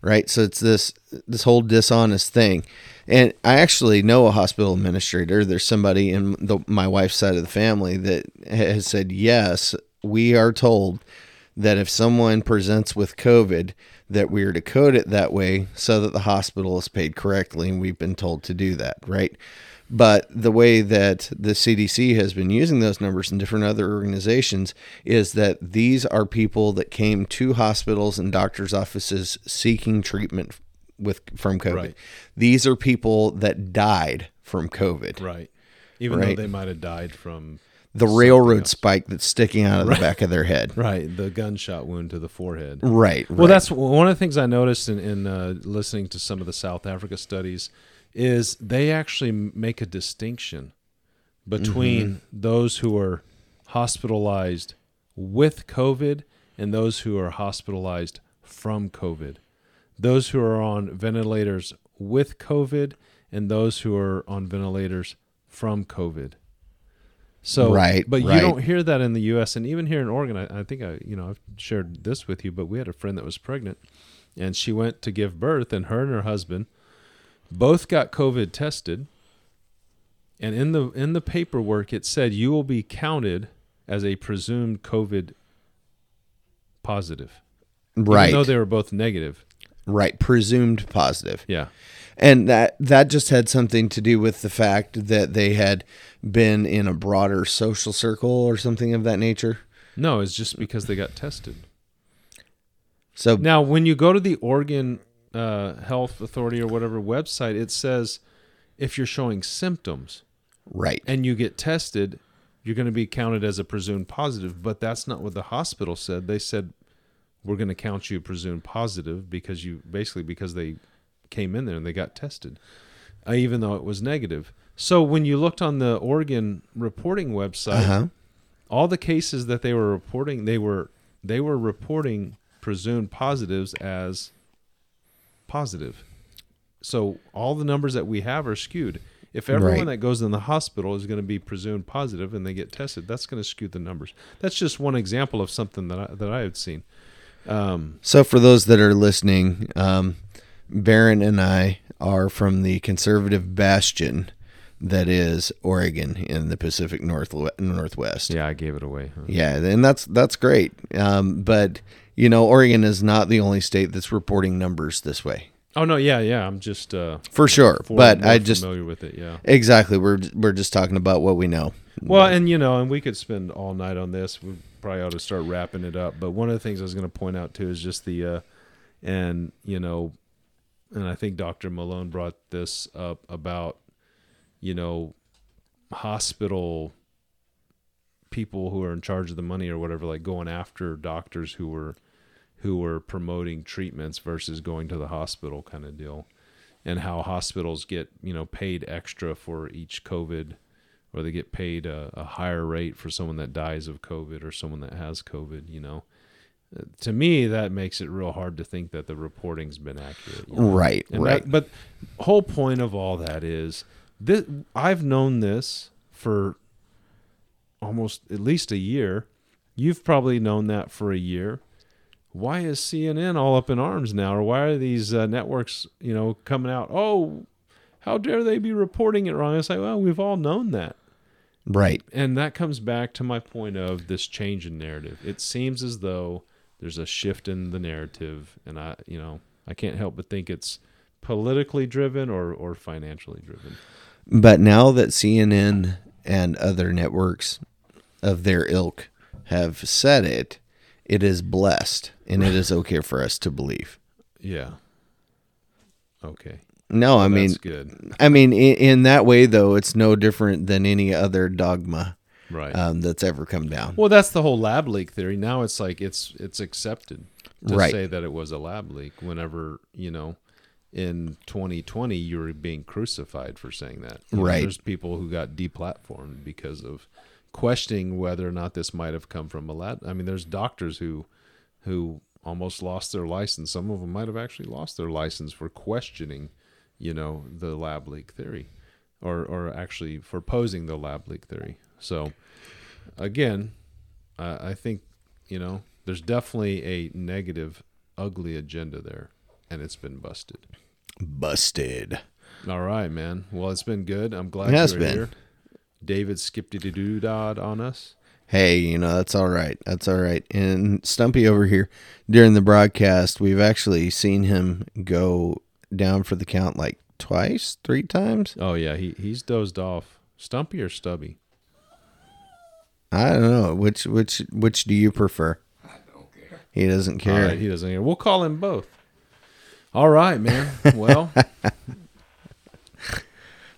right? So it's this this whole dishonest thing. And I actually know a hospital administrator. There's somebody in the, my wife's side of the family that has said, yes, we are told that if someone presents with COVID, that we are to code it that way so that the hospital is paid correctly, and we've been told to do that, right? But the way that the CDC has been using those numbers in different other organizations is that these are people that came to hospitals and doctors' offices seeking treatment with from COVID. Right. These are people that died from COVID. Right. Even Right. though they might have died from The railroad else. spike that's sticking out of the back of their head. Right, the gunshot wound to the forehead. Right. Well, that's one of the things I noticed in, in uh, listening to some of the South Africa studies is they actually make a distinction between Mm-hmm. those who are hospitalized with COVID and those who are hospitalized from COVID. Those who are on ventilators with COVID and those who are on ventilators from COVID. So, Right, but you don't hear that in the U.S. and even here in Oregon. I, I think I, you know, I've shared this with you, but we had a friend that was pregnant, and she went to give birth, and her and her husband both got COVID tested. And in the in the paperwork, it said you will be counted as a presumed COVID positive, right. even though they were both negative. Right. Presumed positive. Yeah, And that that just had something to do with the fact that they had been in a broader social circle or something of that nature. no, it's just because they got tested. So Now, when you go to the Oregon uh, Health Authority or whatever website, it says if you're showing symptoms right. and you get tested, you're going to be counted as a presumed positive. But that's not what the hospital said. They said we're going to count you presumed positive because you basically because they came in there and they got tested, uh, even though it was negative. So when you looked on the Oregon reporting website, Uh-huh. all the cases that they were reporting, they were they were reporting presumed positives as positive. So all the numbers that we have are skewed. If everyone Right. that goes in the hospital is going to be presumed positive and they get tested, that's going to skew the numbers. That's just one example of something that I, that I had seen. Um, So for those that are listening, um, Barron and I are from the conservative bastion that is Oregon in the Pacific North Northwest. yeah, I gave it away. huh? Yeah, and that's that's great. Um, but you know, Oregon is not the only state that's reporting numbers this way, Oh no, yeah, yeah. I'm just uh, for sure. for- but I just familiar with it. Yeah. exactly we're we're just talking about what we know. Well, and you know, and we could spend all night on this. We probably ought to start wrapping it up. But one of the things I was going to point out too is just the, uh, and you know, and I think Dr. Malone brought this up about, you know, hospital people who are in charge of the money or whatever, like going after doctors who were, who were promoting treatments versus going to the hospital kind of deal, and how hospitals get you know paid extra for each COVID or they get paid a, a higher rate for someone that dies of COVID or someone that has COVID, you know. Uh, To me, that makes it real hard to think that the reporting's been accurate. you know? Right, And right. that- but whole point of all that is this, I've known this for almost at least a year. You've probably known that for a year. Why is CNN all up in arms now, or why are these uh, networks, you know, coming out? Oh, how dare they be reporting it wrong? It's like, well, we've all known that Right. and that comes back to my point of this change in narrative. It seems as though there's a shift in the narrative, and I, you know, I can't help but think it's politically driven or or financially driven. But now that CNN and other networks of their ilk have said it, it is blessed and it is okay for us to believe. Yeah. Okay. No, I mean, That's good. I mean, in, in that way though, it's no different than any other dogma Right. um, that's ever come down. well, that's the whole lab leak theory. Now it's like it's it's accepted to Right. say that it was a lab leak. Whenever you know, in 2020, you were being crucified for saying that. You know, Right. there's people who got deplatformed because of questioning whether or not this might have come from a lab. I mean, there's doctors who who almost lost their license. Some of them might have actually lost their license for questioning, you know, the lab leak theory, or or actually for posing the lab leak theory. So, again, I I think you know there's definitely a negative, ugly agenda there, and it's been busted. Busted. All right, man. Well, it's been good. I'm glad It has you're been. here. David skipped doo doo dod on us. Hey, you know, that's all right. That's all right. And Stumpy over here during the broadcast, we've actually seen him go down for the count like twice, three times. Oh yeah, he he's dozed off. Stumpy or Stubby? I don't know. Which which which do you prefer? I don't care. He doesn't care. right, he doesn't hear. We'll call him both. All right, man. Well,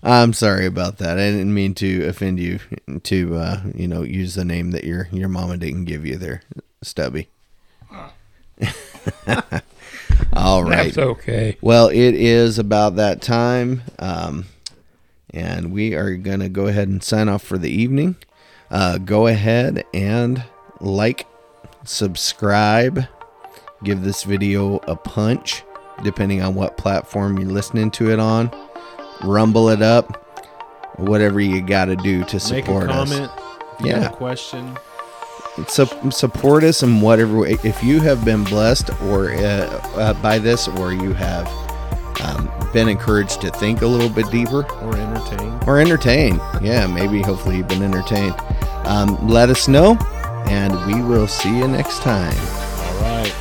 I'm sorry about that. I didn't mean to offend you to uh, you know use the name that your your mama didn't give you there, Stubby. All right. That's okay. Well, it is about that time, um, and we are gonna go ahead and sign off for the evening. Uh, go ahead and like, subscribe, give this video a punch, depending on what platform you're listening to it on. Rumble it up, whatever you got to do to make a support us. comment. If you Yeah. have a question, Sup- support us in whatever way. If you have been blessed or uh, uh, by this, or you have um, been encouraged to think a little bit deeper or entertain. or entertain, yeah, maybe hopefully you've been entertained. Um, let us know, and we will see you next time. All right.